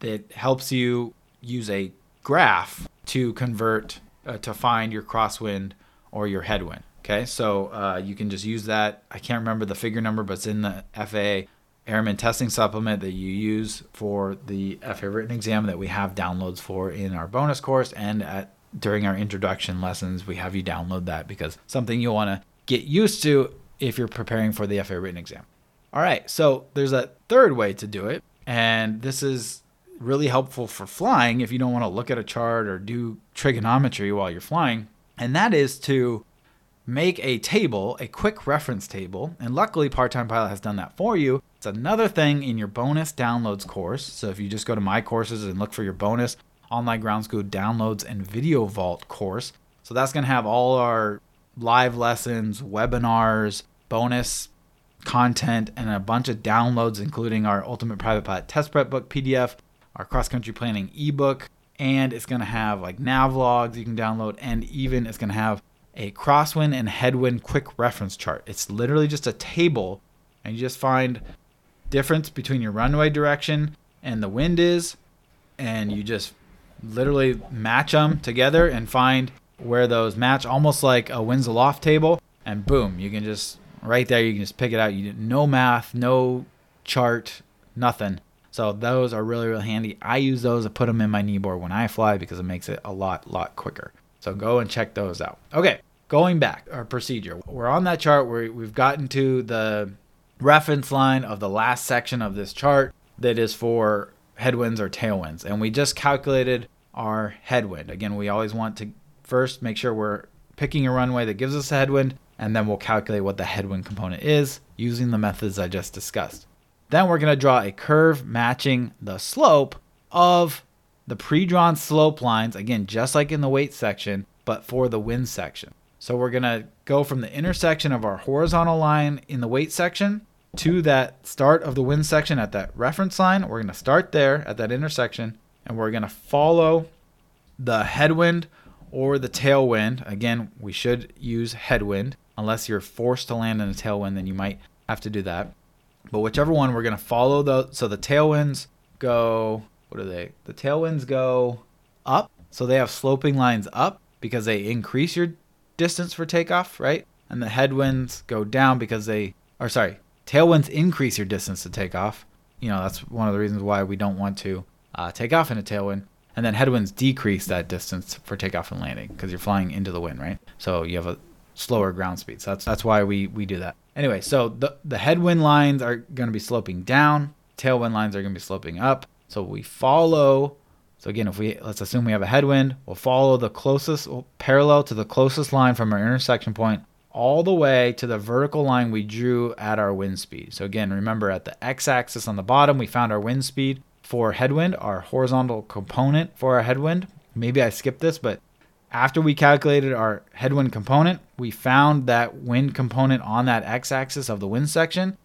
that helps you use a graph to convert uh, to find your crosswind or your headwind. Okay, so uh, you can just use that. I can't remember the figure number, but it's in the FAA airman testing supplement that you use for the FAA written exam that we have downloads for in our bonus course and at during our introduction lessons we have you download that because something you'll want to get used to if you're preparing for the FAA written exam. All right, so there's a third way to do it, and this is really helpful for flying if you don't want to look at a chart or do trigonometry while you're flying, and that is to make a table, a quick reference table, and luckily Part Time Pilot has done that for you. It's another thing in your bonus downloads course. So if you just go to my courses and look for your bonus online ground school downloads and video vault course, so that's going to have all our live lessons, webinars, bonus content, and a bunch of downloads, including our Ultimate Private Pilot Test Prep Book PDF, our cross country planning ebook, and it's going to have like nav logs you can download, and even it's going to have a crosswind and headwind quick reference chart. It's literally just a table, and you just find difference between your runway direction and the wind is, and you just literally match them together and find where those match, almost like a winds aloft table, and boom, you can just right there you can just pick it out. You no math, no chart, nothing. So those are really really handy. I use those to put them in my kneeboard when I fly because it makes it a lot lot quicker. So go and check those out. Okay, going back our procedure. We're on that chart where we've gotten to the reference line of the last section of this chart that is for headwinds or tailwinds, and we just calculated our headwind. Again, we always want to first make sure we're picking a runway that gives us a headwind, and then we'll calculate what the headwind component is using the methods I just discussed. Then we're going to draw a curve matching the slope of the pre-drawn slope lines, again, just like in the weight section, but for the wind section. So we're going to go from the intersection of our horizontal line in the weight section to that start of the wind section at that reference line. We're going to start there at that intersection and we're going to follow the headwind or the tailwind. Again, we should use headwind unless you're forced to land in a tailwind, then you might have to do that. But whichever one, we're going to follow the so the tailwinds go what are they? The tailwinds go up, so they have sloping lines up because they increase your distance for takeoff, right? And the headwinds go down because they or sorry, tailwinds increase your distance to take off. You know, that's one of the reasons why we don't want to uh, take off in a tailwind and then headwinds decrease that distance for takeoff and landing because you're flying into the wind, right? So you have a slower ground speed. So that's that's why we we do that. Anyway, so the the headwind lines are going to be sloping down, tailwind lines are going to be sloping up. So we follow. So again, if we let's assume we have a headwind, we'll follow the closest parallel to the closest line from our intersection point all the way to the vertical line we drew at our wind speed. So again, remember at the x-axis on the bottom, we found our wind speed for headwind, our horizontal component for our headwind. Maybe I skipped this, but after we calculated our headwind component, we found that wind component on that x axis of the wind section.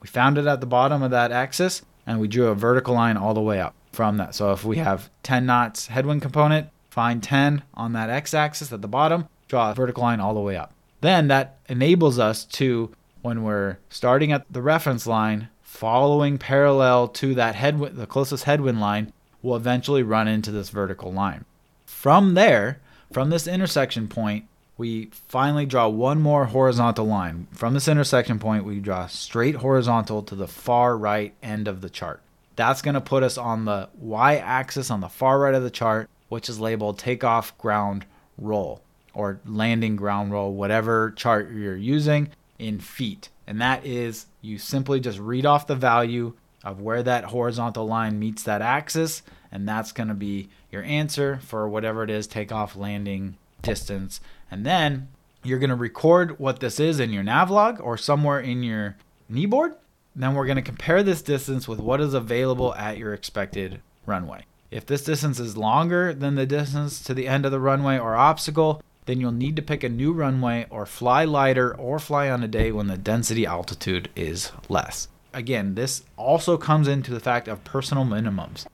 We found it at the bottom of that axis and we drew a vertical line all the way up from that. So if we have 10 knots headwind component, find 10 on that x axis at the bottom, draw a vertical line all the way up. Then that enables us to, when we're starting at the reference line, following parallel to that headwind, the closest headwind line, will eventually run into this vertical line. From there, from this intersection point, we finally draw one more horizontal line. From this intersection point, we draw straight horizontal to the far right end of the chart. That's going to put us on the y axis on the far right of the chart, which is labeled takeoff ground roll or landing ground roll, whatever chart you're using in feet. And that is you simply just read off the value of where that horizontal line meets that axis, and that's going to be your answer for whatever it is takeoff, landing, distance. And then you're going to record what this is in your navlog or somewhere in your kneeboard. Then we're going to compare this distance with what is available at your expected runway. If this distance is longer than the distance to the end of the runway or obstacle, then you'll need to pick a new runway or fly lighter or fly on a day when the density altitude is less. Again, this also comes into the fact of personal minimums.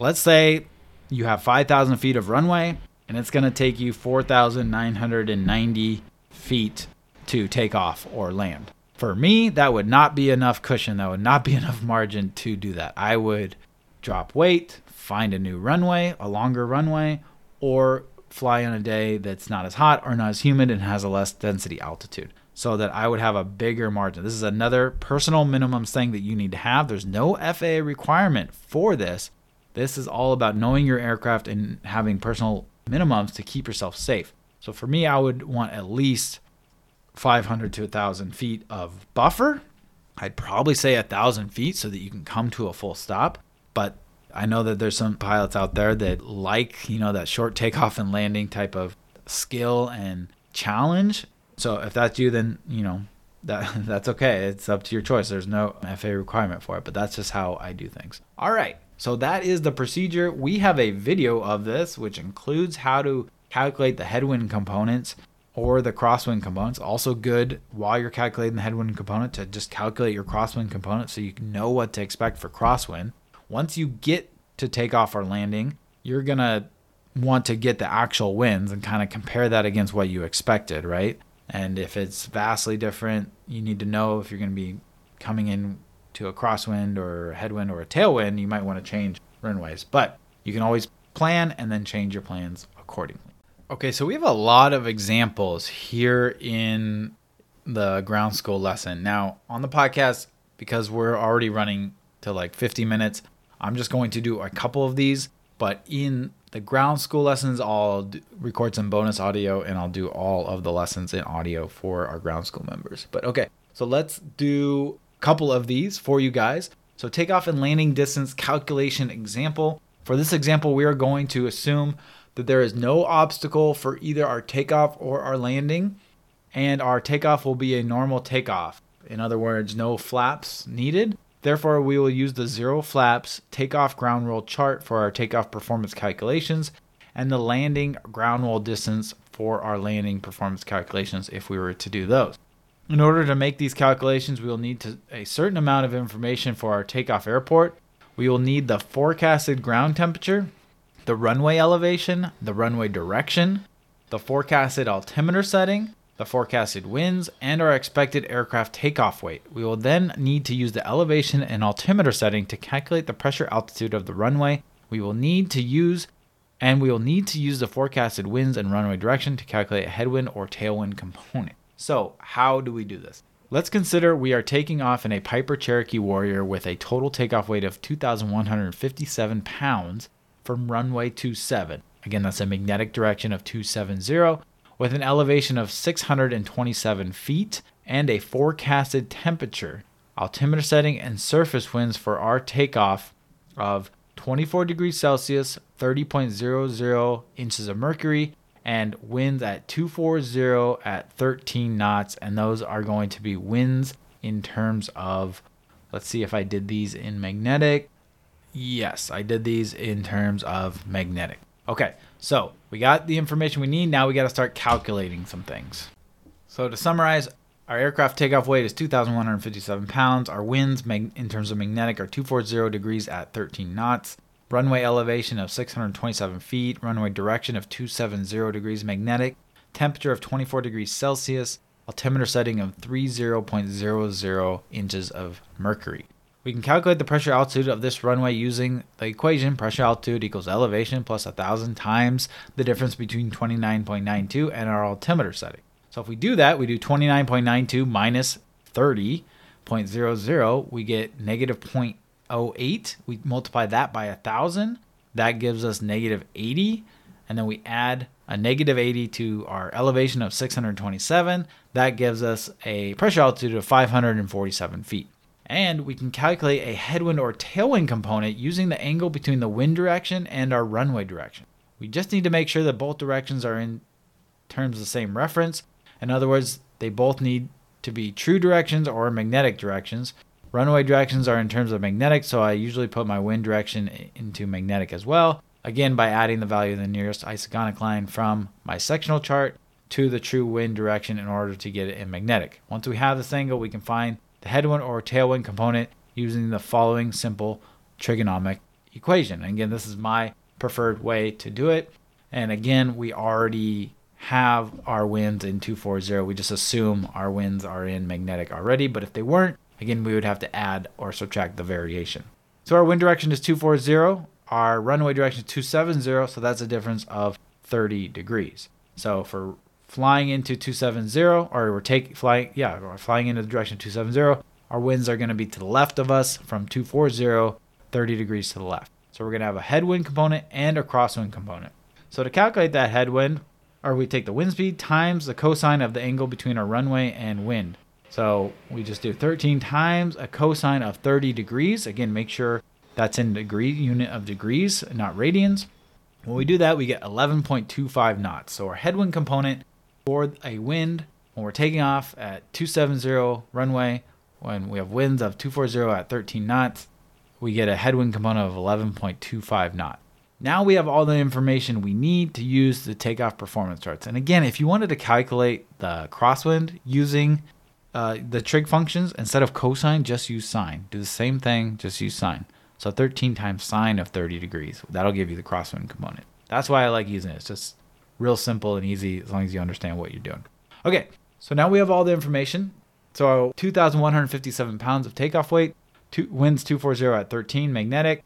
Let's say you have 5,000 feet of runway and it's going to take you 4,990 feet to take off or land. For me, that would not be enough cushion. That would not be enough margin to do that. I would drop weight, find a new runway, a longer runway, or fly on a day that's not as hot or not as humid and has a less density altitude so that I would have a bigger margin. This is another personal minimum thing that you need to have. There's no FAA requirement for this. This is all about knowing your aircraft and having personal minimums to keep yourself safe. So for me, I would want at least 500 to 1,000 feet of buffer. I'd probably say thousand feet so that you can come to a full stop. But I know that there's some pilots out there that like, you know, that short takeoff and landing type of skill and challenge. So if that's you, then, you know, that that's okay. It's up to your choice. There's no FAA requirement for it, but that's just how I do things. All right. So that is the procedure. We have a video of this, which includes how to calculate the headwind components or the crosswind components. Also good while you're calculating the headwind component to just calculate your crosswind component so you know what to expect for crosswind. Once you get to takeoff or landing, you're going to want to get the actual winds and kind of compare that against what you expected, right? And if it's vastly different, you need to know if you're going to be coming in to a crosswind or a headwind or a tailwind, you might want to change runways. But you can always plan and then change your plans accordingly. Okay, so we have a lot of examples here in the ground school lesson. Now, on the podcast, because we're already running to like 50 minutes, I'm just going to do a couple of these. But in the ground school lessons, I'll record some bonus audio and I'll do all of the lessons in audio for our ground school members. But okay, so let's do a couple of these for you guys. So, takeoff and landing distance calculation example. For this example, we are going to assume that there is no obstacle for either our takeoff or our landing, and our takeoff will be a normal takeoff. In other words, no flaps needed. Therefore, we will use the zero flaps takeoff ground roll chart for our takeoff performance calculations and the landing ground roll distance for our landing performance calculations if we were to do those. In order to make these calculations, we will need to, a certain amount of information for our takeoff airport. We will need the forecasted ground temperature, the runway elevation, the runway direction, the forecasted altimeter setting, the forecasted winds, and our expected aircraft takeoff weight. We will then need to use the elevation and altimeter setting to calculate the pressure altitude of the runway. We will need to use and we will need to use the forecasted winds and runway direction to calculate a headwind or tailwind component. So, how do we do this? Let's consider we are taking off in a Piper Cherokee Warrior with a total takeoff weight of 2,157 pounds from runway 27. Again, that's a magnetic direction of 270 with an elevation of 627 feet and a forecasted temperature, altimeter setting, and surface winds for our takeoff of 24 degrees Celsius, 30.00 inches of mercury, and winds at 240 at 13 knots. And those are going to be winds in terms of, let's see if I did these in magnetic. Yes, I did these in terms of magnetic. Okay, so we got the information we need. Now we got to start calculating some things. So to summarize, our aircraft takeoff weight is 2,157 pounds. Our winds in terms of magnetic are 240 degrees at 13 knots. Runway elevation of 627 feet. Runway direction of 270 degrees magnetic. Temperature of 24 degrees Celsius. Altimeter setting of 30.00 inches of mercury. We can calculate the pressure altitude of this runway using the equation pressure altitude equals elevation plus 1,000 times the difference between 29.92 and our altimeter setting. So if we do that, we do 29.92 minus 30.00, we get negative 0.08. We multiply that by 1,000. That gives us negative 80. And then we add a negative 80 to our elevation of 627. That gives us a pressure altitude of 547 feet and we can calculate a headwind or tailwind component using the angle between the wind direction and our runway direction. We just need to make sure that both directions are in terms of the same reference. In other words, they both need to be true directions or magnetic directions. Runway directions are in terms of magnetic, so I usually put my wind direction into magnetic as well. Again, by adding the value of the nearest isogonic line from my sectional chart to the true wind direction in order to get it in magnetic. Once we have this angle, we can find the headwind or tailwind component using the following simple trigonomic equation. And again, this is my preferred way to do it. And again, we already have our winds in 240. We just assume our winds are in magnetic already. But if they weren't, again, we would have to add or subtract the variation. So our wind direction is 240. Our runway direction is 270. So that's a difference of 30 degrees. So for flying into 270, or we're taking flying, yeah, we're flying into the direction of 270. Our winds are going to be to the left of us from 240, 30 degrees to the left. So we're going to have a headwind component and a crosswind component. So to calculate that headwind, or we take the wind speed times the cosine of the angle between our runway and wind. So we just do 13 times a cosine of 30 degrees. Again, make sure that's in degree unit of degrees, not radians. When we do that, we get 11.25 knots. So our headwind component for a wind when we're taking off at 270 runway, when we have winds of 240 at 13 knots, we get a headwind component of 11.25 knot. Now we have all the information we need to use the takeoff performance charts. And again, if you wanted to calculate the crosswind using uh, the trig functions, instead of cosine, just use sine. Do the same thing, just use sine. So 13 times sine of 30 degrees. That'll give you the crosswind component. That's why I like using it. It's just real simple and easy as long as you understand what you're doing. Okay, so now we have all the information. So 2,157 pounds of takeoff weight, two, winds 240 at 13 magnetic.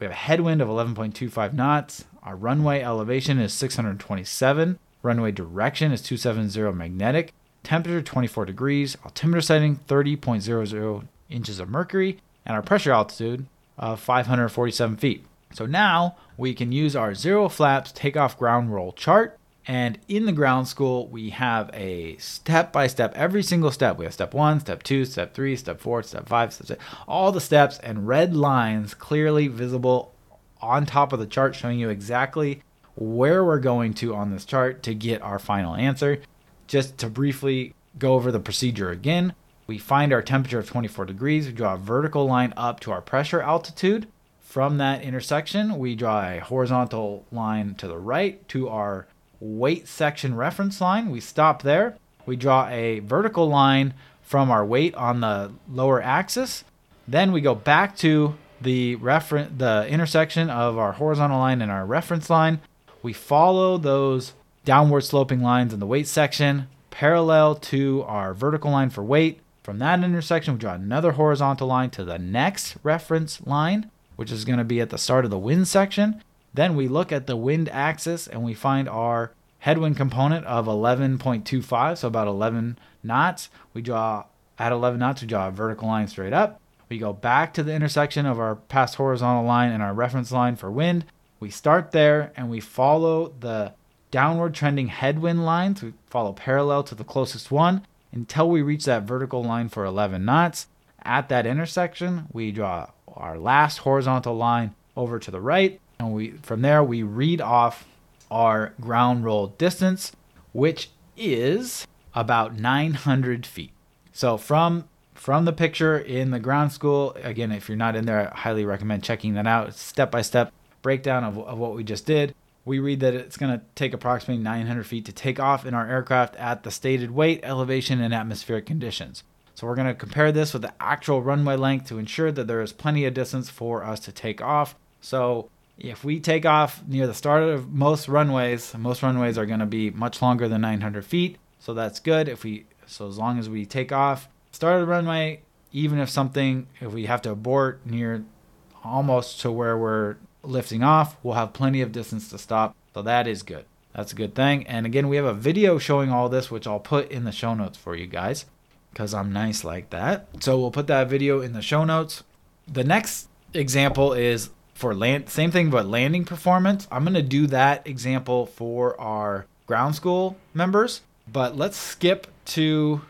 We have a headwind of 11.25 knots. Our runway elevation is 627. Runway direction is 270 magnetic. Temperature 24 degrees. Altimeter setting 30.00 inches of mercury. And our pressure altitude of 547 feet. So now we can use our zero flaps takeoff ground roll chart. And in the ground school, we have a step by step, every single step. We have step one, step two, step three, step four, step five, step six, all the steps and red lines clearly visible on top of the chart showing you exactly where we're going to on this chart to get our final answer. Just to briefly go over the procedure again, we find our temperature of 24 degrees. We draw a vertical line up to our pressure altitude. From that intersection, we draw a horizontal line to the right to our weight section reference line. We stop there. We draw a vertical line from our weight on the lower axis. Then we go back to the reference the intersection of our horizontal line and our reference line. We follow those downward sloping lines in the weight section parallel to our vertical line for weight. From that intersection, we draw another horizontal line to the next reference line, which is going to be at the start of the wind section. Then we look at the wind axis and we find our headwind component of 11.25, so about 11 knots. We draw at 11 knots, we draw a vertical line straight up. We go back to the intersection of our past horizontal line and our reference line for wind. We start there and we follow the downward trending headwind lines. We follow parallel to the closest one until we reach that vertical line for 11 knots. At that intersection, we draw our last horizontal line over to the right, and we from there we read off our ground roll distance, which is about 900 feet. So from from the picture in the ground school, again, if you're not in there, I highly recommend checking that out. Step by step breakdown of, of what we just did we read that it's going to take approximately 900 feet to take off in our aircraft at the stated weight, elevation, and atmospheric conditions. So we're going to compare this with the actual runway length to ensure that there is plenty of distance for us to take off. So if we take off near the start of most runways, most runways are going to be much longer than 900 feet. So that's good. If we so as long as we take off, start of the runway, even if something if we have to abort near almost to where we're lifting off, we'll have plenty of distance to stop. So that is good. That's a good thing. And again, we have a video showing all this, which I'll put in the show notes for you guys because I'm nice like that. So we'll put that video in the show notes. The next example is for land, same thing, but landing performance. I'm going to do that example for our ground school members, but let's skip to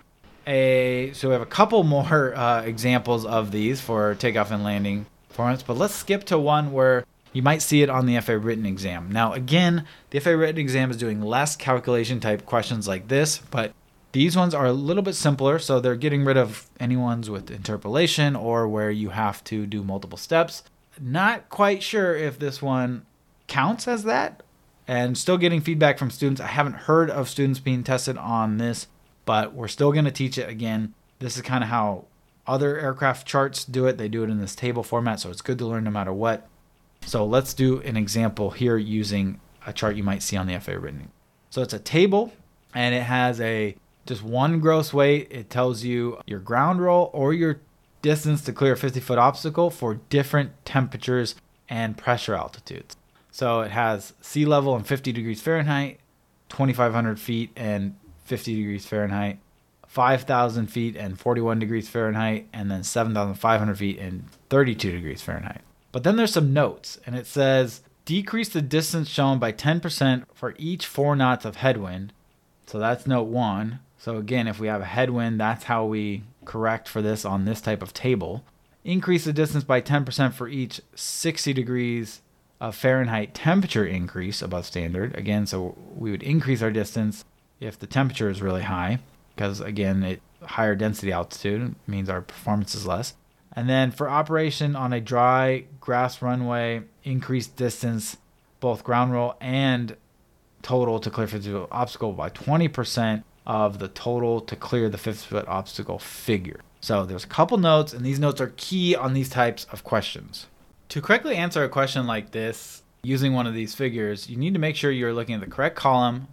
a, so we have a couple more uh, examples of these for takeoff and landing performance, but let's skip to one where you might see it on the FAA written exam. Now, again, the FAA written exam is doing less calculation type questions like this, but these ones are a little bit simpler, so they're getting rid of any ones with interpolation or where you have to do multiple steps. Not quite sure if this one counts as that, and still getting feedback from students. I haven't heard of students being tested on this, but we're still going to teach it again. This is kind of how other aircraft charts do it. They do it in this table format, so it's good to learn no matter what. So let's do an example here using a chart you might see on the FAA written. So it's a table and it has a just one gross weight. It tells you your ground roll or your distance to clear a 50 foot obstacle for different temperatures and pressure altitudes. So it has sea level and 50 degrees Fahrenheit, 2,500 feet and 50 degrees Fahrenheit, 5,000 feet and 41 degrees Fahrenheit, and then 7,500 feet and 32 degrees Fahrenheit. But then there's some notes, and it says decrease the distance shown by 10% for each four knots of headwind. So that's note one. So again, if we have a headwind, that's how we correct for this on this type of table. Increase the distance by 10% for each 60 degrees of Fahrenheit temperature increase above standard. Again, so we would increase our distance if the temperature is really high, because again, it higher density altitude means our performance is less. And then for operation on a dry grass runway, increase distance, both ground roll and total to clear 50 foot obstacle by 20% of the total to clear the 50 foot obstacle figure. So there's a couple notes, and these notes are key on these types of questions. To correctly answer a question like this using one of these figures, you need to make sure you're looking at the correct column,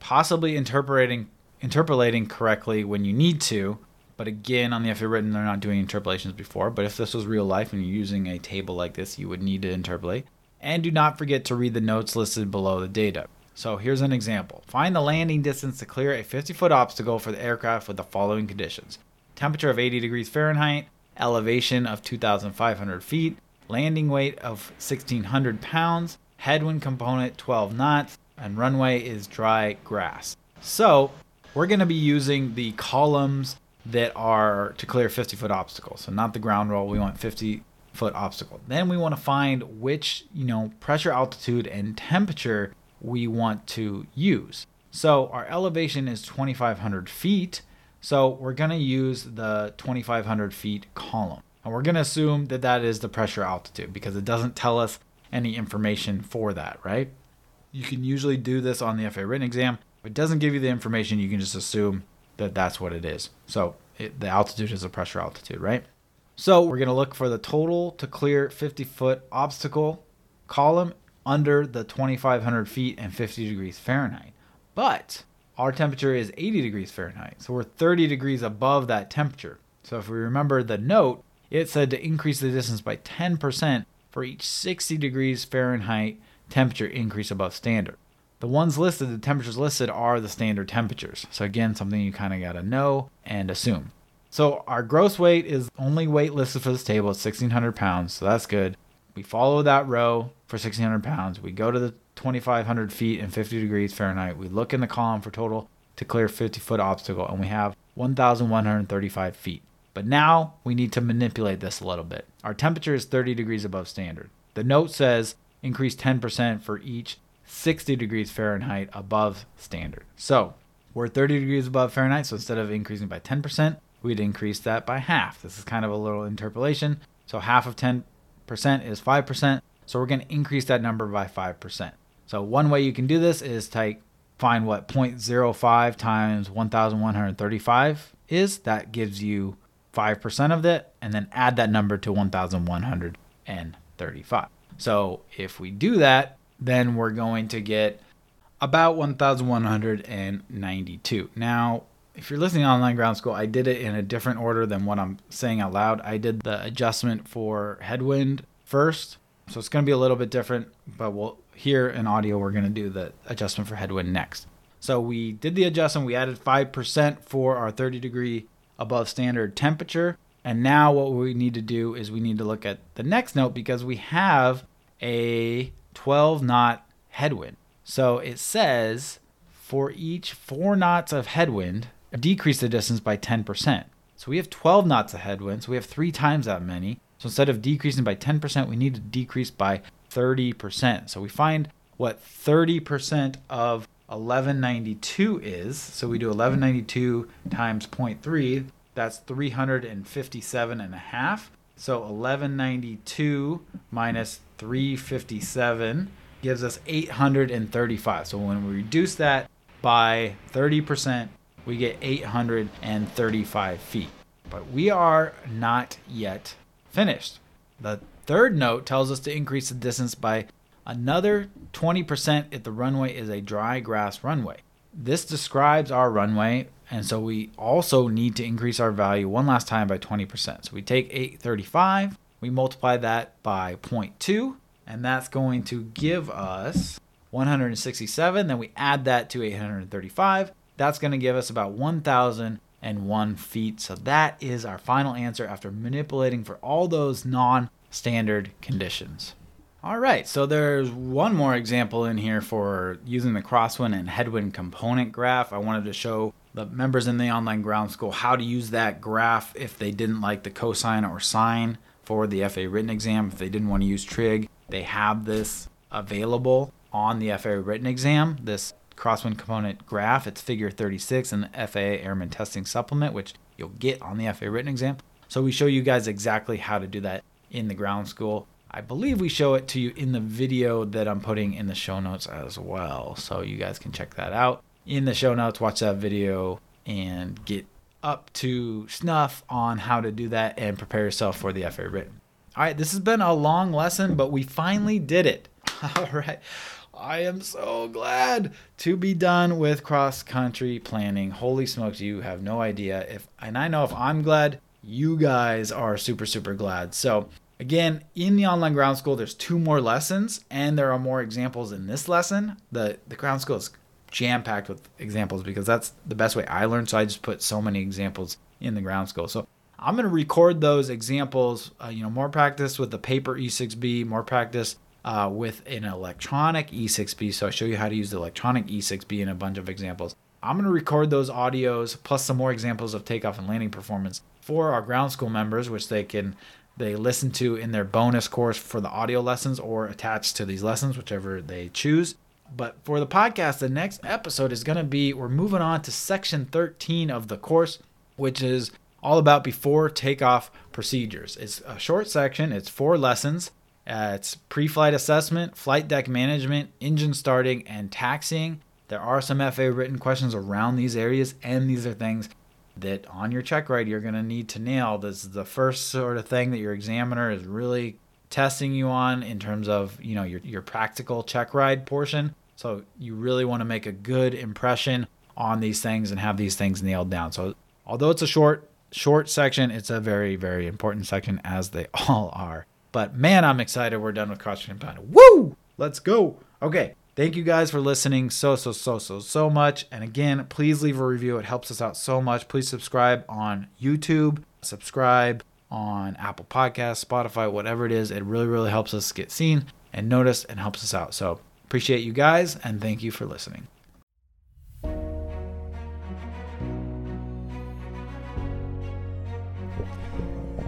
possibly interpolating interpolating correctly when you need to. But again, on the FAA written, they're not doing interpolations before. But if this was real life and you're using a table like this, you would need to interpolate. And do not forget to read the notes listed below the data. So here's an example. Find the landing distance to clear a 50 foot obstacle for the aircraft with the following conditions temperature of 80 degrees Fahrenheit, elevation of 2,500 feet, landing weight of 1,600 pounds, headwind component 12 knots, and runway is dry grass. So we're going to be using the columns that are to clear 50 foot obstacles. So not the ground roll. We want 50 foot obstacle. Then we want to find which, you know, pressure, altitude, and temperature we want to use. So our elevation is 2,500 feet. So we're going to use the 2,500 feet column. And we're going to assume that that is the pressure altitude because it doesn't tell us any information for that, right? You can usually do this on the FAA written exam. If it doesn't give you the information, you can just assume that that's what it is. So it, the altitude is a pressure altitude, right? So we're going to look for the total to clear 50 foot obstacle column under the 2500 feet and 50 degrees Fahrenheit. But our temperature is 80 degrees Fahrenheit. So we're 30 degrees above that temperature. So if we remember the note, it said to increase the distance by 10% for each 60 degrees Fahrenheit temperature increase above standard. The ones listed, the temperatures listed are the standard temperatures. So again, something you kind of got to know and assume. So our gross weight is only weight listed for this table at 1600 pounds. So that's good. We follow that row for 1600 pounds. We go to the 2500 feet and 50 degrees Fahrenheit. We look in the column for total to clear 50 foot obstacle and we have 1135 feet. But now we need to manipulate this a little bit. Our temperature is 30 degrees above standard. The note says increase 10% for each 60 degrees Fahrenheit above standard. So we're 30 degrees above Fahrenheit, so instead of increasing by 10%, we'd increase that by half. This is kind of a little interpolation. So half of 10% is 5%. So we're going to increase that number by 5%. So one way you can do this is take find what 0.05 times 1135 is. That gives you 5% of it and then add that number to 1135. So if we do that, then we're going to get about 1192. Now, if you're listening online ground school, I did it in a different order than what I'm saying out loud. I did the adjustment for headwind first. So it's going to be a little bit different, but we'll here in audio we're going to do the adjustment for headwind next. So we did the adjustment, we added 5% for our 30 degree above standard temperature. And now what we need to do is we need to look at the next note because we have a 12 knot headwind. So it says for each four knots of headwind, decrease the distance by 10%. So we have 12 knots of headwind, so we have three times that many. So instead of decreasing by 10%, we need to decrease by 30%. So we find what 30% of 1192 is. So we do 1192 times 0.3, that's 357 and a half. So 1192 minus 357 gives us 835. So when we reduce that by 30%, we get 835 feet. But we are not yet finished. The third note tells us to increase the distance by another 20% if the runway is a dry grass runway. This describes our runway, and so we also need to increase our value one last time by 20%. So we take 835, we multiply that by 0.2, and that's going to give us 167. Then we add that to 835. That's going to give us about 1,001 feet. So that is our final answer after manipulating for all those non standard conditions. All right, so there's one more example in here for using the crosswind and headwind component graph. I wanted to show the members in the online ground school how to use that graph if they didn't like the cosine or sine for the FAA written exam. If they didn't want to use trig, they have this available on the FAA written exam. This crosswind component graph, it's figure 36 in the FAA Airman Testing Supplement, which you'll get on the FAA written exam. So we show you guys exactly how to do that in the ground school. I believe we show it to you in the video that I'm putting in the show notes as well. So you guys can check that out in the show notes, watch that video and get up to snuff on how to do that and prepare yourself for the FAA written. All right, this has been a long lesson, but we finally did it. All right. I am so glad to be done with cross country planning. Holy smokes, you have no idea if and I know if I'm glad, you guys are super super glad. So, again, in the online ground school there's two more lessons and there are more examples in this lesson. The the ground school is jam packed with examples because that's the best way I learned. So I just put so many examples in the ground school. So I'm going to record those examples, uh, you know, more practice with the paper E6B, more practice uh, with an electronic E6B. So I show you how to use the electronic E6B in a bunch of examples. I'm going to record those audios plus some more examples of takeoff and landing performance for our ground school members, which they can they listen to in their bonus course for the audio lessons or attached to these lessons, whichever they choose. But for the podcast, the next episode is going to be we're moving on to section 13 of the course, which is all about before takeoff procedures. It's a short section, it's four lessons. Uh, it's pre flight assessment, flight deck management, engine starting, and taxiing. There are some FAA written questions around these areas, and these are things that on your check ride you're going to need to nail. This is the first sort of thing that your examiner is really testing you on in terms of you know your, your practical check ride portion so you really want to make a good impression on these things and have these things nailed down so although it's a short short section it's a very very important section as they all are but man i'm excited we're done with cross country planning woo let's go okay thank you guys for listening so so so so so much and again please leave a review it helps us out so much please subscribe on youtube subscribe on Apple Podcasts, Spotify, whatever it is. It really, really helps us get seen and noticed and helps us out. So appreciate you guys and thank you for listening.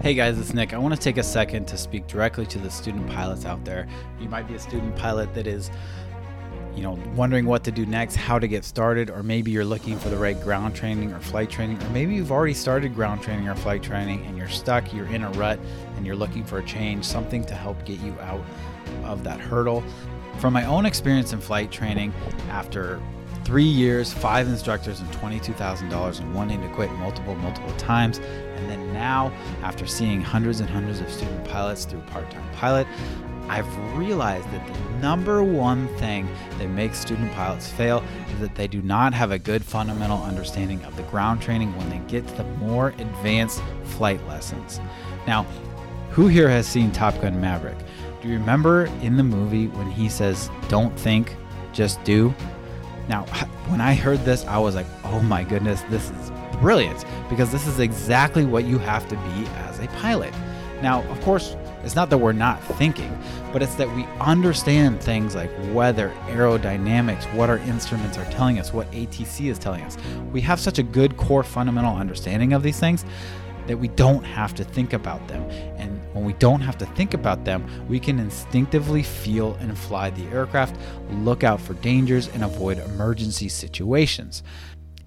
Hey guys, it's Nick. I want to take a second to speak directly to the student pilots out there. You might be a student pilot that is you know, wondering what to do next, how to get started, or maybe you're looking for the right ground training or flight training, or maybe you've already started ground training or flight training and you're stuck, you're in a rut, and you're looking for a change, something to help get you out of that hurdle. From my own experience in flight training, after three years, five instructors, and $22,000, and wanting to quit multiple, multiple times, and then now, after seeing hundreds and hundreds of student pilots through Part Time Pilot, I've realized that the number one thing that makes student pilots fail is that they do not have a good fundamental understanding of the ground training when they get to the more advanced flight lessons. Now, who here has seen Top Gun Maverick? Do you remember in the movie when he says, Don't think, just do? Now, when I heard this, I was like, oh my goodness, this is brilliant because this is exactly what you have to be as a pilot. Now, of course, it's not that we're not thinking, but it's that we understand things like weather, aerodynamics, what our instruments are telling us, what ATC is telling us. We have such a good core fundamental understanding of these things that we don't have to think about them. And when we don't have to think about them, we can instinctively feel and fly the aircraft, look out for dangers, and avoid emergency situations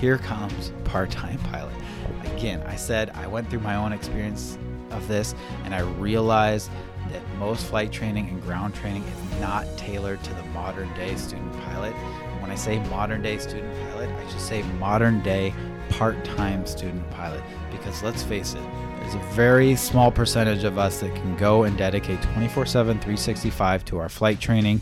here comes part-time pilot. Again i said i went through my own experience of this and i realized that most flight training and ground training is not tailored to the modern day student pilot. And when I say modern day student pilot, I should say modern day part time student pilot. Because let's face it, there's a very small percentage of us that can go and dedicate 24 7, 365 to our flight training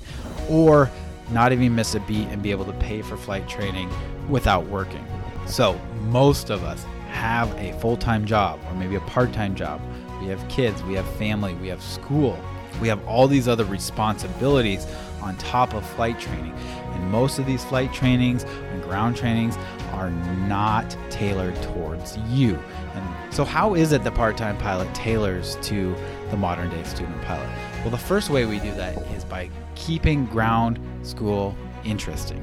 or not even miss a beat and be able to pay for flight training without working. So, most of us have a full time job or maybe a part time job. We have kids, we have family, we have school, we have all these other responsibilities on top of flight training. And most of these flight trainings and ground trainings are not tailored towards you. And so, how is it the part time pilot tailors to the modern day student pilot? Well, the first way we do that is by keeping ground school interesting.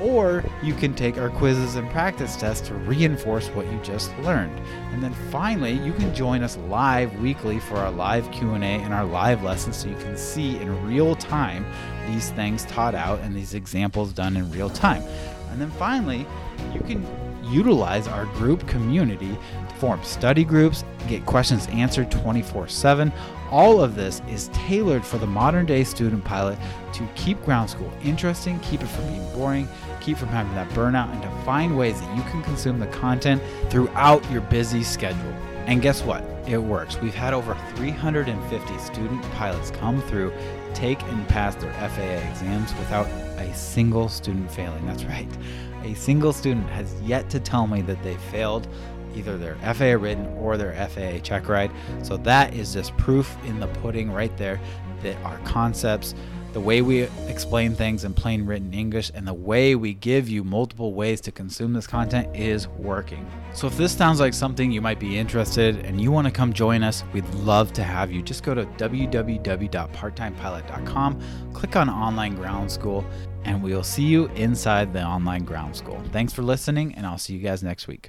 Or you can take our quizzes and practice tests to reinforce what you just learned. And then finally, you can join us live weekly for our live Q&A and our live lessons so you can see in real time these things taught out and these examples done in real time. And then finally, you can utilize our group community to form study groups, get questions answered 24 7. All of this is tailored for the modern day student pilot to keep ground school interesting, keep it from being boring, keep from having that burnout, and to find ways that you can consume the content throughout your busy schedule. And guess what? It works. We've had over 350 student pilots come through, take and pass their FAA exams without a single student failing. That's right. A single student has yet to tell me that they failed either their FAA written or their FAA check ride. So that is just proof in the pudding right there that our concepts, the way we explain things in plain written English, and the way we give you multiple ways to consume this content is working. So if this sounds like something you might be interested in and you want to come join us, we'd love to have you. Just go to www.parttimepilot.com, click on online ground school, and we'll see you inside the online ground school. Thanks for listening, and I'll see you guys next week.